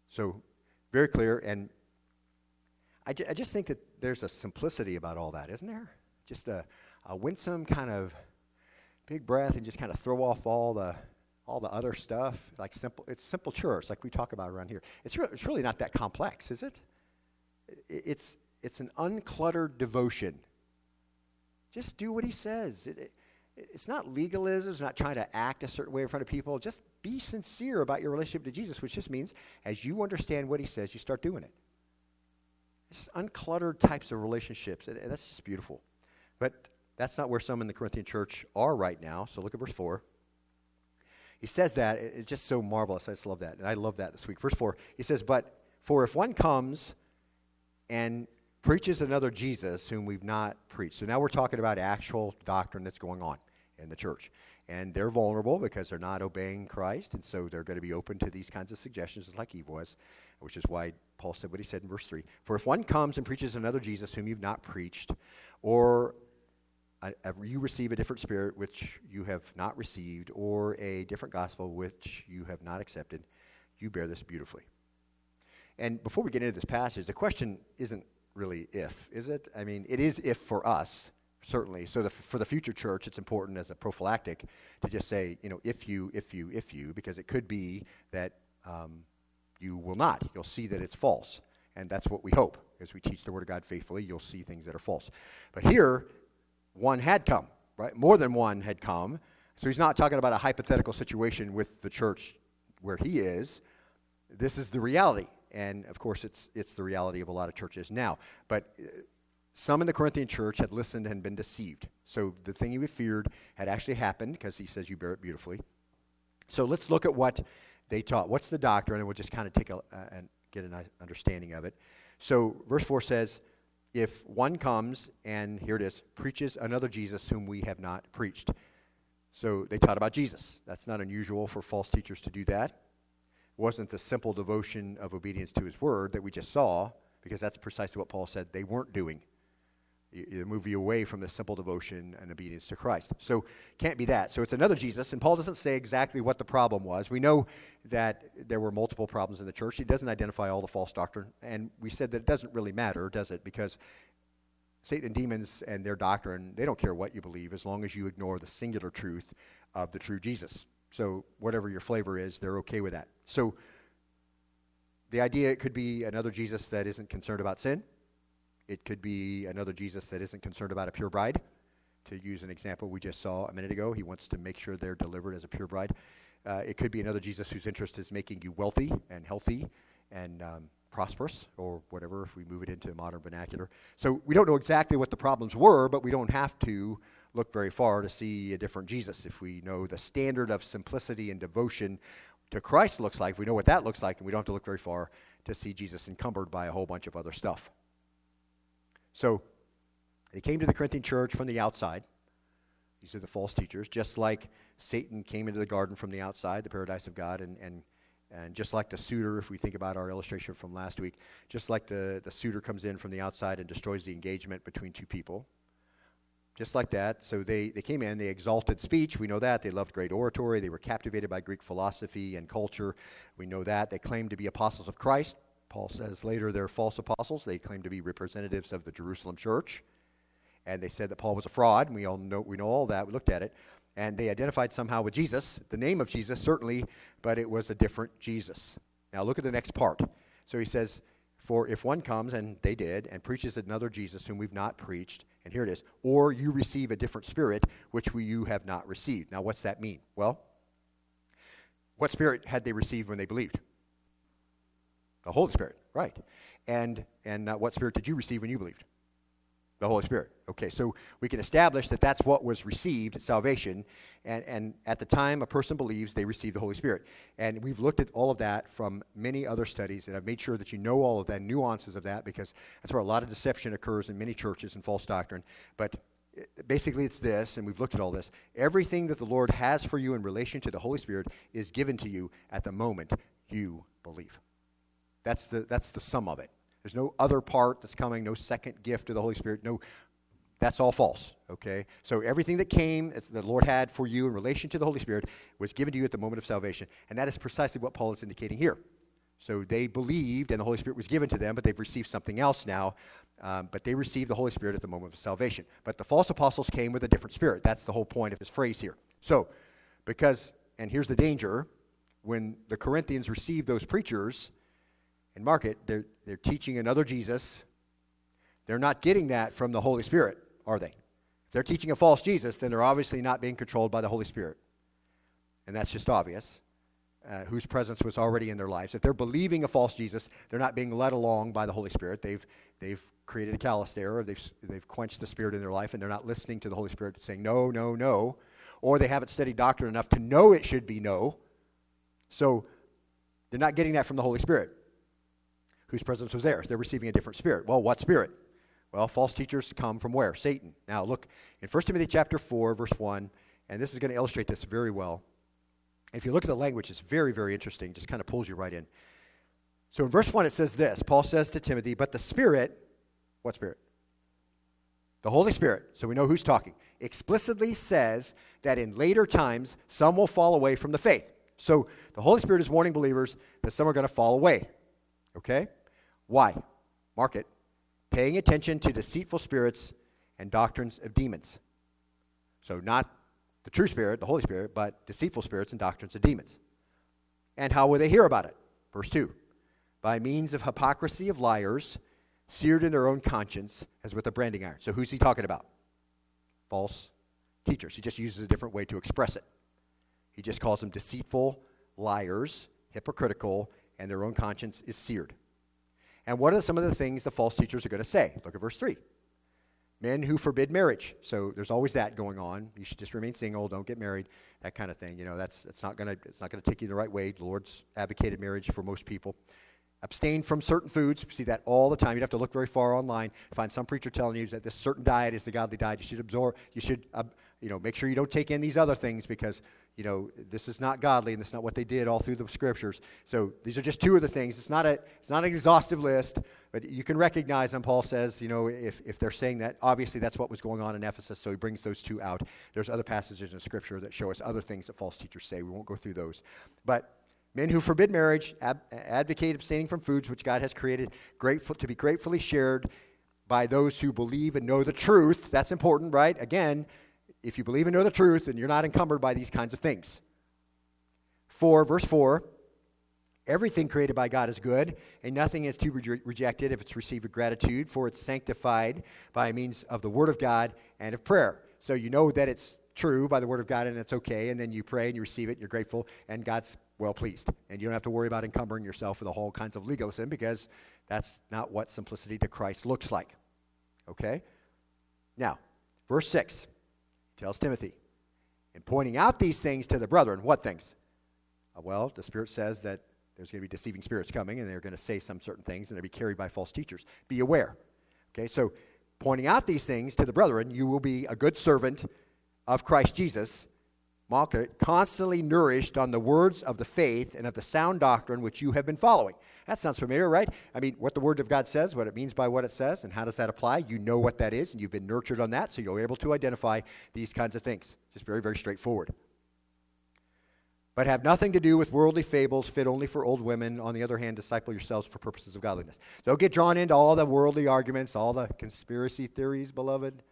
So, very clear. And I, I just think that there's a simplicity about all that, isn't there? Just a, a winsome kind of big breath and just kind of throw off all the all the other stuff like simple it's simple church like we talk about around here it's, re- it's really not that complex is it it's it's an uncluttered devotion. Just do what he says. It, it, it's not legalism, it's not trying to act a certain way in front of people. Just be sincere about your relationship to Jesus, which just means as you understand what he says, you start doing it. It's just uncluttered types of relationships, and, and that's just beautiful. But that's not where some in the Corinthian church are right now. So look at verse 4. He says that, it's just so marvelous. I just love that. And I love that this week. Verse 4, he says, But for if one comes and preaches another Jesus whom we've not preached. So now we're talking about actual doctrine that's going on in the church. And they're vulnerable because they're not obeying Christ, and so they're going to be open to these kinds of suggestions, just like Eve was, which is why Paul said what he said in verse 3. For if one comes and preaches another Jesus whom you've not preached, or you receive a different spirit which you have not received, or a different gospel which you have not accepted, you bear this beautifully. And before we get into this passage, the question isn't really if, is it? I mean, it is if for us, certainly. So the, for the future church, it's important as a prophylactic to just say, you know, if you, if you, if you, because it could be that um, you will not. You'll see that it's false. And that's what we hope. As we teach the Word of God faithfully, you'll see things that are false. But here, one had come, right? More than one had come. So he's not talking about a hypothetical situation with the church where he is. This is the reality. And of course, it's, it's the reality of a lot of churches now. But uh, some in the Corinthian church had listened and been deceived. So the thing he feared had actually happened because he says, You bear it beautifully. So let's look at what they taught. What's the doctrine? And we'll just kind of take a, uh, and get an understanding of it. So verse 4 says, If one comes, and here it is, preaches another Jesus whom we have not preached. So they taught about Jesus. That's not unusual for false teachers to do that wasn't the simple devotion of obedience to his word that we just saw, because that's precisely what Paul said they weren't doing. You move you away from the simple devotion and obedience to Christ. So can't be that. So it's another Jesus, and Paul doesn't say exactly what the problem was. We know that there were multiple problems in the church. He doesn't identify all the false doctrine, and we said that it doesn't really matter, does it? Because Satan and demons and their doctrine, they don't care what you believe as long as you ignore the singular truth of the true Jesus. So whatever your flavor is, they're okay with that. So the idea it could be another Jesus that isn't concerned about sin. It could be another Jesus that isn't concerned about a pure bride. To use an example we just saw a minute ago, he wants to make sure they're delivered as a pure bride. Uh, it could be another Jesus whose interest is making you wealthy and healthy and um, prosperous, or whatever, if we move it into modern vernacular. So we don't know exactly what the problems were, but we don't have to look very far to see a different Jesus. If we know the standard of simplicity and devotion to Christ looks like, we know what that looks like, and we don't have to look very far to see Jesus encumbered by a whole bunch of other stuff. So they came to the Corinthian church from the outside. These are the false teachers, just like Satan came into the garden from the outside, the paradise of God, and, and And just like the suitor, if we think about our illustration from last week, just like the, the suitor comes in from the outside and destroys the engagement between two people, just like that. So they, they came in, they exalted speech. We know that. They loved great oratory. They were captivated by Greek philosophy and culture. We know that. They claimed to be apostles of Christ. Paul says later they're false apostles. They claim to be representatives of the Jerusalem church. And they said that Paul was a fraud. We all know, we know all that. We looked at it. And they identified somehow with Jesus, the name of Jesus, certainly, but it was a different Jesus. Now look at the next part. So he says, For if one comes, and they did, and preaches another Jesus whom we've not preached, and here it is, or you receive a different spirit which we, you have not received. Now what's that mean? Well, what spirit had they received when they believed? The Holy Spirit, right. And, and uh, what spirit did you receive when you believed? The Holy Spirit. Okay, so we can establish that that's what was received at salvation. And, and at the time a person believes, they receive the Holy Spirit. And we've looked at all of that from many other studies, and I've made sure that you know all of the nuances of that because that's where a lot of deception occurs in many churches and false doctrine. But eh, basically it's this and we've looked at all this everything that the lord has for you in relation to the holy spirit is given to you at the moment you believe that's the that's the sum of it there's no other part that's coming, no second gift of the Holy Spirit. No, that's all false. Okay? So everything that came, that the Lord had for you in relation to the Holy Spirit, was given to you at the moment of salvation. And that is precisely what Paul is indicating here. So they believed, and the Holy Spirit was given to them, but they've received something else now. Um, but they received the Holy Spirit at the moment of salvation. But the false apostles came with a different spirit. That's the whole point of his phrase here. So, because, and here's the danger when the Corinthians received those preachers, and mark it, they're, they're teaching another Jesus. They're not getting that from the Holy Spirit, are they? If they're teaching a false Jesus, then they're obviously not being controlled by the Holy Spirit. And that's just obvious, uh, whose presence was already in their lives. If they're believing a false Jesus, they're not being led along by the Holy Spirit. They've, they've created a callous error. They've, they've quenched the Spirit in their life, and they're not listening to the Holy Spirit saying, no, no, no. Or they haven't studied doctrine enough to know it should be no. So they're not getting that from the Holy Spirit whose presence was theirs. They're receiving a different spirit. Well, what spirit? Well, false teachers come from where? Satan. Now, look in 1 Timothy chapter 4, verse 1, and this is going to illustrate this very well. If you look at the language, it's very, very interesting. Just kind of pulls you right in. So in verse 1, it says this Paul says to Timothy, But the Spirit, what Spirit? The Holy Spirit, so we know who's talking, explicitly says that in later times some will fall away from the faith. So the Holy Spirit is warning believers that some are going to fall away. Okay? Why? Mark it. Paying attention to deceitful spirits and doctrines of demons. So, not the true spirit, the Holy Spirit, but deceitful spirits and doctrines of demons. And how will they hear about it? Verse 2 By means of hypocrisy of liars, seared in their own conscience, as with a branding iron. So, who's he talking about? False teachers. He just uses a different way to express it. He just calls them deceitful liars, hypocritical, and their own conscience is seared. And what are some of the things the false teachers are going to say? Look at verse 3. Men who forbid marriage. So there's always that going on. You should just remain single, don't get married, that kind of thing. You know, that's, that's not to it's not going to take you the right way. The Lord's advocated marriage for most people. Abstain from certain foods. We see that all the time. You'd have to look very far online find some preacher telling you that this certain diet is the godly diet. You should absorb, you should, uh, you know, make sure you don't take in these other things because you know, this is not godly and this is not what they did all through the scriptures. So these are just two of the things. It's not, a, it's not an exhaustive list, but you can recognize them. Paul says, you know, if, if they're saying that, obviously that's what was going on in Ephesus, so he brings those two out. There's other passages in scripture that show us other things that false teachers say. We won't go through those. But men who forbid marriage ab- advocate abstaining from foods which God has created grateful, to be gratefully shared by those who believe and know the truth. That's important, right? Again, if you believe and know the truth, then you're not encumbered by these kinds of things. 4, verse 4 Everything created by God is good, and nothing is to be re- rejected if it's received with gratitude, for it's sanctified by means of the Word of God and of prayer. So you know that it's true by the Word of God and it's okay, and then you pray and you receive it, and you're grateful, and God's well pleased. And you don't have to worry about encumbering yourself with all kinds of legalism because that's not what simplicity to Christ looks like. Okay? Now, verse 6 tells Timothy. In pointing out these things to the brethren, what things? Uh, well, the Spirit says that there's going to be deceiving spirits coming, and they're going to say some certain things, and they'll be carried by false teachers. Be aware. Okay, so pointing out these things to the brethren, you will be a good servant of Christ Jesus. Constantly nourished on the words of the faith and of the sound doctrine which you have been following. That sounds familiar, right? I mean, what the Word of God says, what it means by what it says, and how does that apply? You know what that is, and you've been nurtured on that, so you're able to identify these kinds of things. Just very, very straightforward. But have nothing to do with worldly fables fit only for old women. On the other hand, disciple yourselves for purposes of godliness. Don't get drawn into all the worldly arguments, all the conspiracy theories, beloved.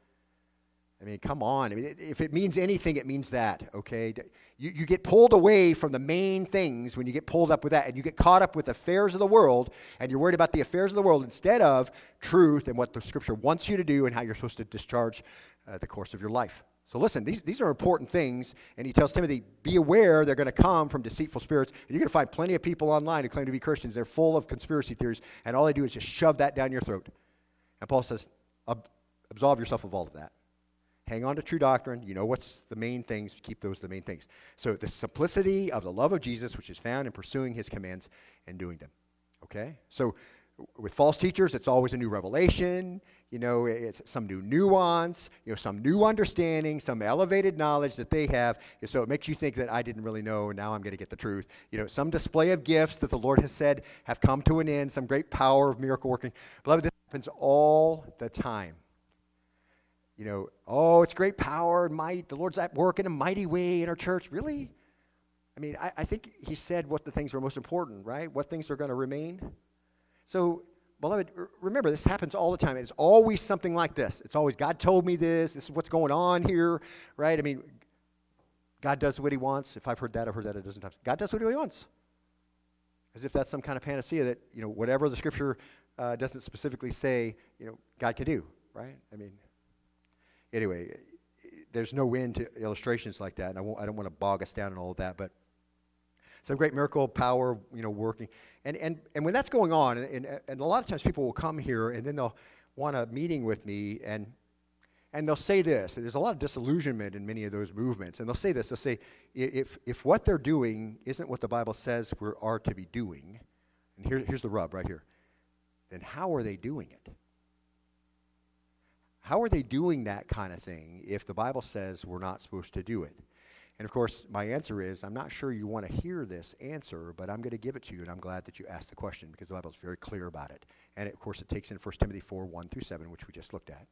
I mean, come on. I mean, if it means anything, it means that, okay? You, you get pulled away from the main things when you get pulled up with that, and you get caught up with affairs of the world, and you're worried about the affairs of the world instead of truth and what the Scripture wants you to do and how you're supposed to discharge uh, the course of your life. So listen, these, these are important things, and he tells Timothy, be aware they're going to come from deceitful spirits. And you're going to find plenty of people online who claim to be Christians. They're full of conspiracy theories, and all they do is just shove that down your throat. And Paul says, absolve yourself of all of that. Hang on to true doctrine. You know what's the main things. Keep those the main things. So the simplicity of the love of Jesus, which is found in pursuing his commands and doing them. Okay? So with false teachers, it's always a new revelation. You know, it's some new nuance, you know, some new understanding, some elevated knowledge that they have. So it makes you think that I didn't really know, and now I'm going to get the truth. You know, some display of gifts that the Lord has said have come to an end, some great power of miracle working. Beloved, this happens all the time you know, oh, it's great power and might. The Lord's at work in a mighty way in our church. Really? I mean, I, I think he said what the things were most important, right? What things are going to remain. So, beloved, remember, this happens all the time. It's always something like this. It's always, God told me this. This is what's going on here, right? I mean, God does what he wants. If I've heard that, I've heard that a dozen times. God does what he wants. As if that's some kind of panacea that, you know, whatever the scripture uh, doesn't specifically say, you know, God can do, right? I mean, anyway, there's no end to illustrations like that, and I, won't, I don't want to bog us down in all of that, but some great miracle power, you know, working. And, and, and when that's going on, and, and a lot of times people will come here and then they'll want a meeting with me, and, and they'll say this. There's a lot of disillusionment in many of those movements. And they'll say this they'll say, if, if what they're doing isn't what the Bible says we are to be doing, and here, here's the rub right here, then how are they doing it? How are they doing that kind of thing if the Bible says we're not supposed to do it? And of course, my answer is I'm not sure you want to hear this answer, but I'm going to give it to you, and I'm glad that you asked the question because the Bible is very clear about it. And it, of course, it takes in 1 Timothy 4 1 through 7, which we just looked at.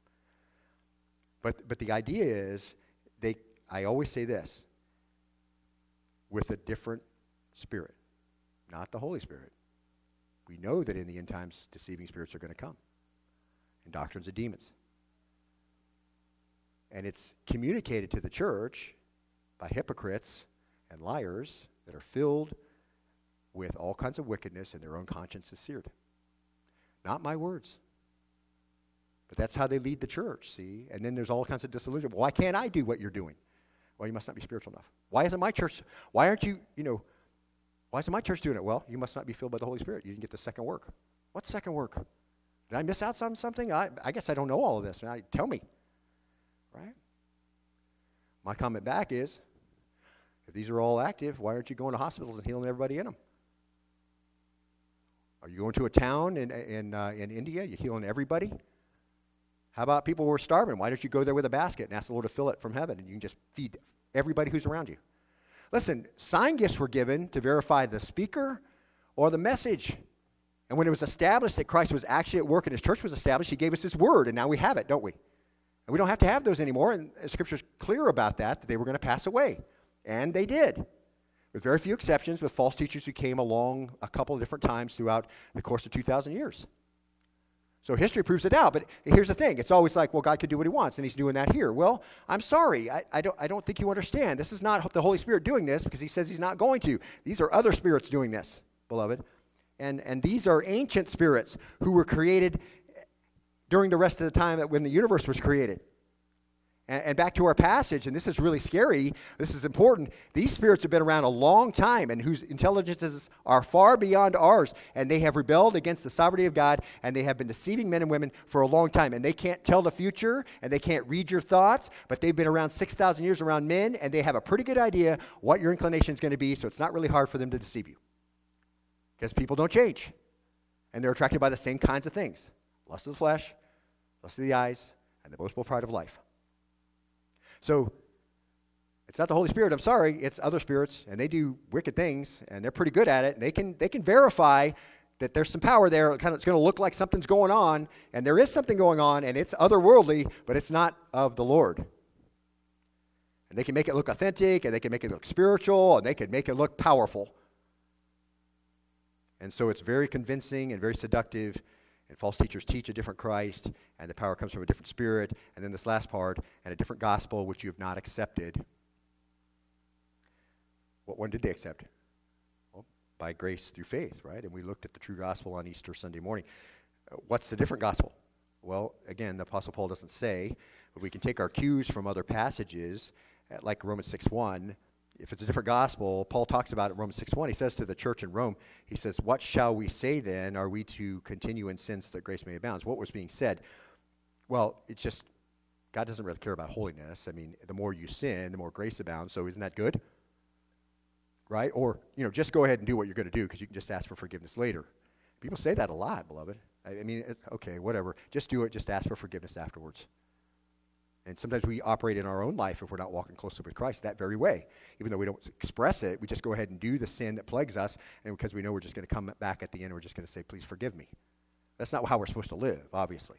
But, but the idea is, they, I always say this with a different spirit, not the Holy Spirit. We know that in the end times, deceiving spirits are going to come and doctrines of demons. And it's communicated to the church by hypocrites and liars that are filled with all kinds of wickedness and their own conscience is seared. Not my words. But that's how they lead the church, see? And then there's all kinds of disillusion. Why can't I do what you're doing? Well, you must not be spiritual enough. Why isn't my church, why aren't you, you know, why isn't my church doing it? Well, you must not be filled by the Holy Spirit. You didn't get the second work. What second work? Did I miss out on something? I, I guess I don't know all of this. Now, tell me. Right? My comment back is if these are all active, why aren't you going to hospitals and healing everybody in them? Are you going to a town in, in, uh, in India? You're healing everybody? How about people who are starving? Why don't you go there with a basket and ask the Lord to fill it from heaven and you can just feed everybody who's around you? Listen, sign gifts were given to verify the speaker or the message. And when it was established that Christ was actually at work and his church was established, he gave us his word, and now we have it, don't we? And we don't have to have those anymore. And uh, Scripture's clear about that, that they were going to pass away. And they did. With very few exceptions, with false teachers who came along a couple of different times throughout the course of 2,000 years. So history proves it out. But here's the thing it's always like, well, God could do what he wants, and he's doing that here. Well, I'm sorry. I, I, don't, I don't think you understand. This is not the Holy Spirit doing this because he says he's not going to. These are other spirits doing this, beloved. And, and these are ancient spirits who were created during the rest of the time that when the universe was created. And, and back to our passage, and this is really scary, this is important. These spirits have been around a long time and whose intelligences are far beyond ours. And they have rebelled against the sovereignty of God, and they have been deceiving men and women for a long time. And they can't tell the future, and they can't read your thoughts, but they've been around 6,000 years around men, and they have a pretty good idea what your inclination is going to be, so it's not really hard for them to deceive you. Because people don't change, and they're attracted by the same kinds of things lust of the flesh, lust of the eyes, and the boastful pride of life. So, It's not the Holy Spirit, I'm sorry, it's other spirits, and they do wicked things, and they're pretty good at it. and They can, they can verify that there's some power there. Kind of, it's going to look like something's going on, and there is something going on, and it's otherworldly, but it's not of the Lord. And they can make it look authentic, and they can make it look spiritual, and they can make it look powerful. And so it's very convincing and very seductive. And false teachers teach a different Christ, and the power comes from a different spirit. And then this last part, and a different gospel which you have not accepted. What one did they accept? Well, by grace through faith, right? And we looked at the true gospel on Easter Sunday morning. What's the different gospel? Well, again, the Apostle Paul doesn't say, but we can take our cues from other passages, like Romans 6 1 if it's a different gospel, Paul talks about it in Romans 6.1. He says to the church in Rome, he says, What shall we say then? Are we to continue in sin so that grace may abound? What was being said? Well, it's just, God doesn't really care about holiness. I mean, the more you sin, the more grace abounds. So isn't that good? Right? Or, you know, just go ahead and do what you're going to do because you can just ask for forgiveness later. People say that a lot, beloved. I mean, okay, whatever. Just do it. Just ask for forgiveness afterwards. And sometimes we operate in our own life if we're not walking closely with Christ that very way. Even though we don't express it, we just go ahead and do the sin that plagues us, and because we know we're just going to come back at the end, we're just going to say, Please forgive me. That's not how we're supposed to live, obviously.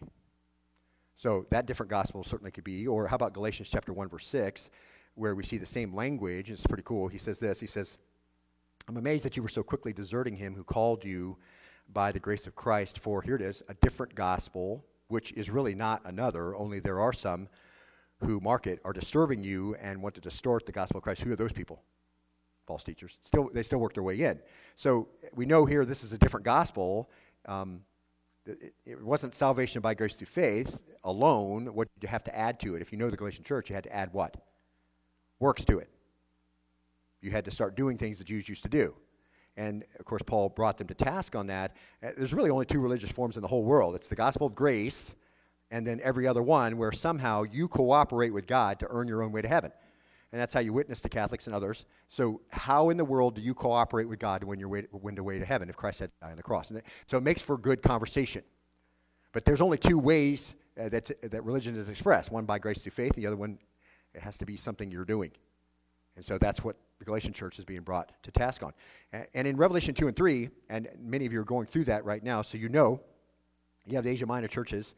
So that different gospel certainly could be. Or how about Galatians chapter 1, verse 6, where we see the same language? It's pretty cool. He says this He says, I'm amazed that you were so quickly deserting him who called you by the grace of Christ for, here it is, a different gospel, which is really not another, only there are some who market are disturbing you and want to distort the gospel of Christ. Who are those people? False teachers. Still, they still work their way in. So we know here this is a different gospel. Um, it, it, wasn't salvation by grace through faith alone. What did you have to add to it? If you know the Galatian church, you had to add what? Works to it. You had to start doing things the Jews used to do. And of course, Paul brought them to task on that. Uh, there's really only two religious forms in the whole world it's the gospel of grace and then every other one where somehow you cooperate with God to earn your own way to heaven. And that's how you witness to Catholics and others. So, how in the world do you cooperate with God to win your way, win the way to heaven if Christ had to die on the cross? And so, it makes for good conversation. But there's only two ways uh, that, that religion is expressed one by grace through faith, the other one, it has to be something you're doing. And so, that's what the Galatian church is being brought to task on. And in Revelation 2 and 3, and many of you are going through that right now, so you know you have the Asia Minor churches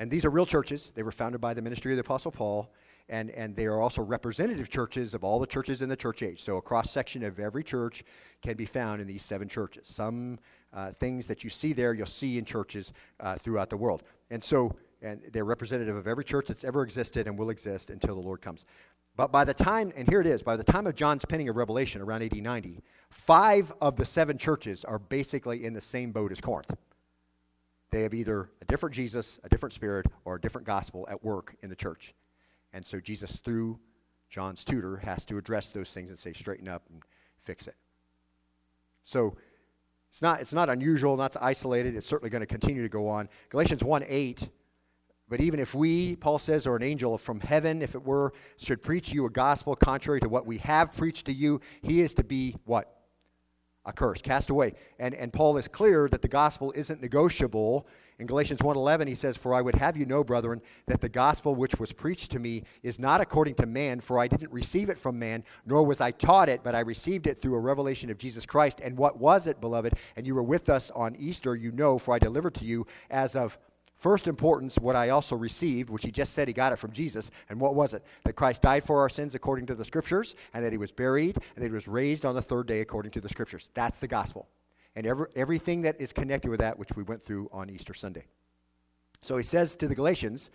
and these are real churches. They were founded by the ministry of the Apostle Paul. And, and they are also representative churches of all the churches in the church age. So a cross section of every church can be found in these seven churches. Some uh, things that you see there, you'll see in churches uh, throughout the world. And so and they're representative of every church that's ever existed and will exist until the Lord comes. But by the time, and here it is, by the time of John's penning of Revelation around 1890, five of the seven churches are basically in the same boat as Corinth. They have either a different Jesus, a different spirit, or a different gospel at work in the church. And so Jesus, through John's tutor, has to address those things and say, straighten up and fix it. So it's not, it's not unusual, not isolated. It's certainly going to continue to go on. Galatians 1 8. But even if we, Paul says, or an angel from heaven, if it were, should preach you a gospel contrary to what we have preached to you, he is to be what? A curse, cast away. And, and Paul is clear that the gospel isn't negotiable. In Galatians 1.11, he says, For I would have you know, brethren, that the gospel which was preached to me is not according to man, for I didn't receive it from man, nor was I taught it, but I received it through a revelation of Jesus Christ. And what was it, beloved? And you were with us on Easter, you know, for I delivered to you as of First importance, what I also received, which he just said he got it from Jesus. And what was it? That Christ died for our sins according to the Scriptures, and that he was buried, and that he was raised on the third day according to the Scriptures. That's the gospel. And every, everything that is connected with that, which we went through on Easter Sunday. So he says to the Galatians,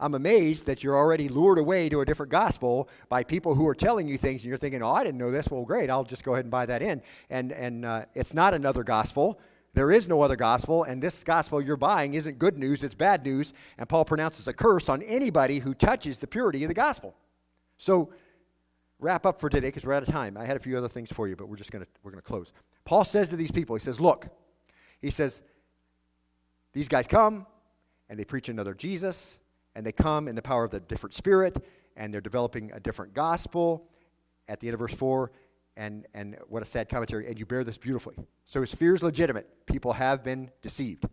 I'm amazed that you're already lured away to a different gospel by people who are telling you things, and you're thinking, oh, I didn't know this. Well, great, I'll just go ahead and buy that in. And, and uh, it's not another gospel. There is no other gospel, and this gospel you're buying isn't good news, it's bad news. And Paul pronounces a curse on anybody who touches the purity of the gospel. So, wrap up for today because we're out of time. I had a few other things for you, but we're just going to we're going to close. Paul says to these people, he says, "Look, he says, these guys come and they preach another Jesus, and they come in the power of the different spirit, and they're developing a different gospel. At the end of verse 4, and, and what a sad commentary, and you bear this beautifully. So his fear is legitimate. People have been deceived.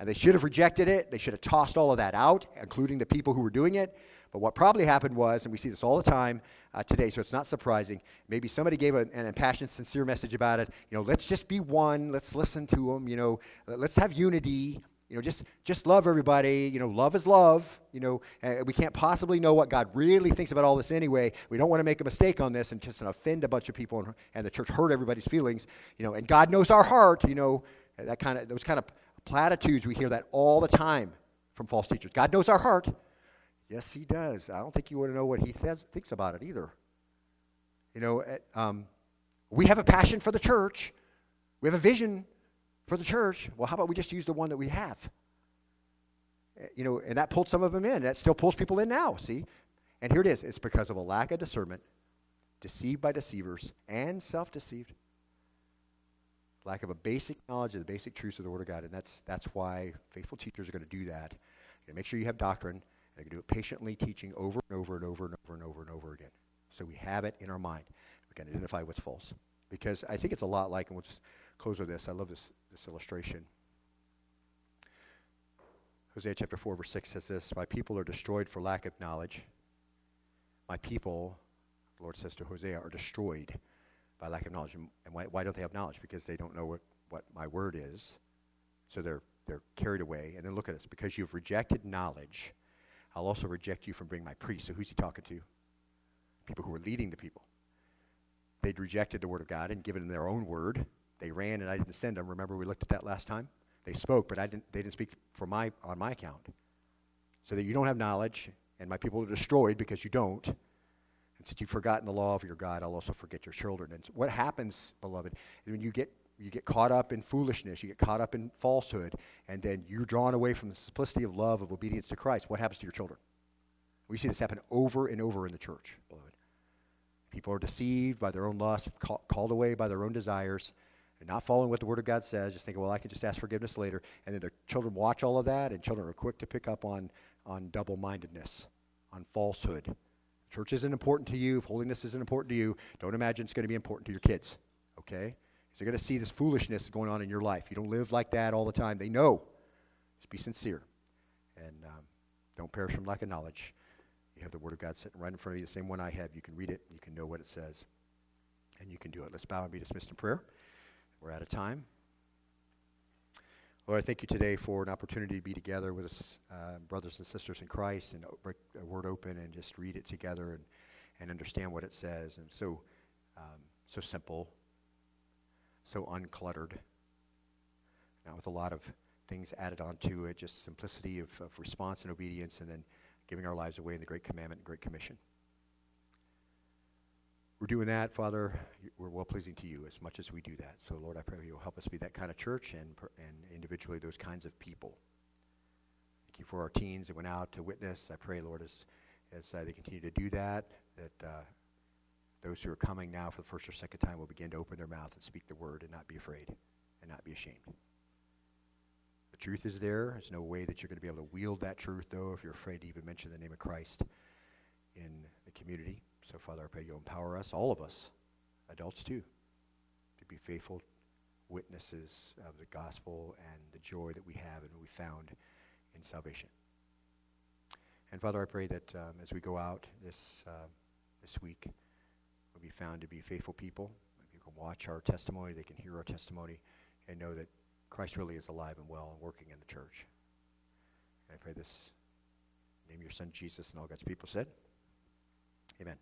And they should have rejected it. They should have tossed all of that out, including the people who were doing it. But what probably happened was, and we see this all the time uh, today, so it's not surprising. Maybe somebody gave an, an impassioned, sincere message about it. You know, let's just be one. Let's listen to them. You know, let's have unity. You know, just just love everybody. You know, love is love. You know, we can't possibly know what God really thinks about all this anyway. We don't want to make a mistake on this and just offend a bunch of people, and, and the church hurt everybody's feelings. You know, and God knows our heart. You know, that kind of those kind of platitudes we hear that all the time from false teachers. God knows our heart. Yes, He does. I don't think you want to know what He th- thinks about it either. You know, um, we have a passion for the church, we have a vision for the church. Well, how about we just use the one that we have? Eh, you know, and that pulled some of them in. That still pulls people in now, see? And here it is it's because of a lack of discernment, deceived by deceivers, and self deceived. Lack of a basic knowledge of the basic truths of the Word of God. And that's, that's why faithful teachers are going to do that. You make sure you have doctrine and do it patiently, teaching over and over and over and over and over and over again. So we have it in our mind. We can identify what's false. Because I think it's a lot like, and we'll just close with this. I love this, this illustration. Hosea chapter 4, verse 6 says this My people are destroyed for lack of knowledge. My people, the Lord says to Hosea, are destroyed by lack of knowledge. And why, why don't they have knowledge? Because they don't know what, what my word is. So they're, they're carried away. And then look at this because you've rejected knowledge, I'll also reject you from being my priest. So who's he talking to? People who are leading the people. They'd rejected the word of God and given them their own word. They ran and I didn't send them. Remember we looked at that last time? They spoke, but I didn't, they didn't speak for my, on my account. So that you don't have knowledge, and my people are destroyed because you don't. And since you've forgotten the law of your God, I'll also forget your children. And what happens, beloved, when you get you get caught up in foolishness, you get caught up in falsehood, and then you're drawn away from the simplicity of love, of obedience to Christ. What happens to your children? We see this happen over and over in the church, beloved. People are deceived by their own lust, call, called away by their own desires, and not following what the Word of God says, just thinking, well, I can just ask forgiveness later. And then their children watch all of that, and children are quick to pick up on, on double mindedness, on falsehood. Church isn't important to you. If holiness isn't important to you, don't imagine it's going to be important to your kids, okay? they're going to see this foolishness going on in your life. You don't live like that all the time. They know. Just be sincere. And um, don't perish from lack of knowledge. You have the Word of God sitting right in front of you, the same one I have. You can read it, you can know what it says, and you can do it. Let's bow and be dismissed in prayer. We're out of time. Lord, I thank you today for an opportunity to be together with us, uh, brothers and sisters in Christ, and break a word open and just read it together and, and understand what it says. And so, um, so simple, so uncluttered. Now, with a lot of things added onto it, just simplicity of, of response and obedience, and then giving our lives away in the Great Commandment and Great Commission. We're doing that, Father. We're well pleasing to you as much as we do that. So, Lord, I pray you'll help us be that kind of church and, and individually those kinds of people. Thank you for our teens that went out to witness. I pray, Lord, as, as uh, they continue to do that, that uh, those who are coming now for the first or second time will begin to open their mouth and speak the word and not be afraid and not be ashamed. The truth is there. There's no way that you're going to be able to wield that truth, though, if you're afraid to even mention the name of Christ in the community. So, Father, I pray you empower us, all of us, adults too, to be faithful witnesses of the gospel and the joy that we have and we found in salvation. And Father, I pray that um, as we go out this, uh, this week, we'll be found to be faithful people. People can watch our testimony, they can hear our testimony, and know that Christ really is alive and well and working in the church. And I pray this name of your son Jesus and all God's people said. Amen.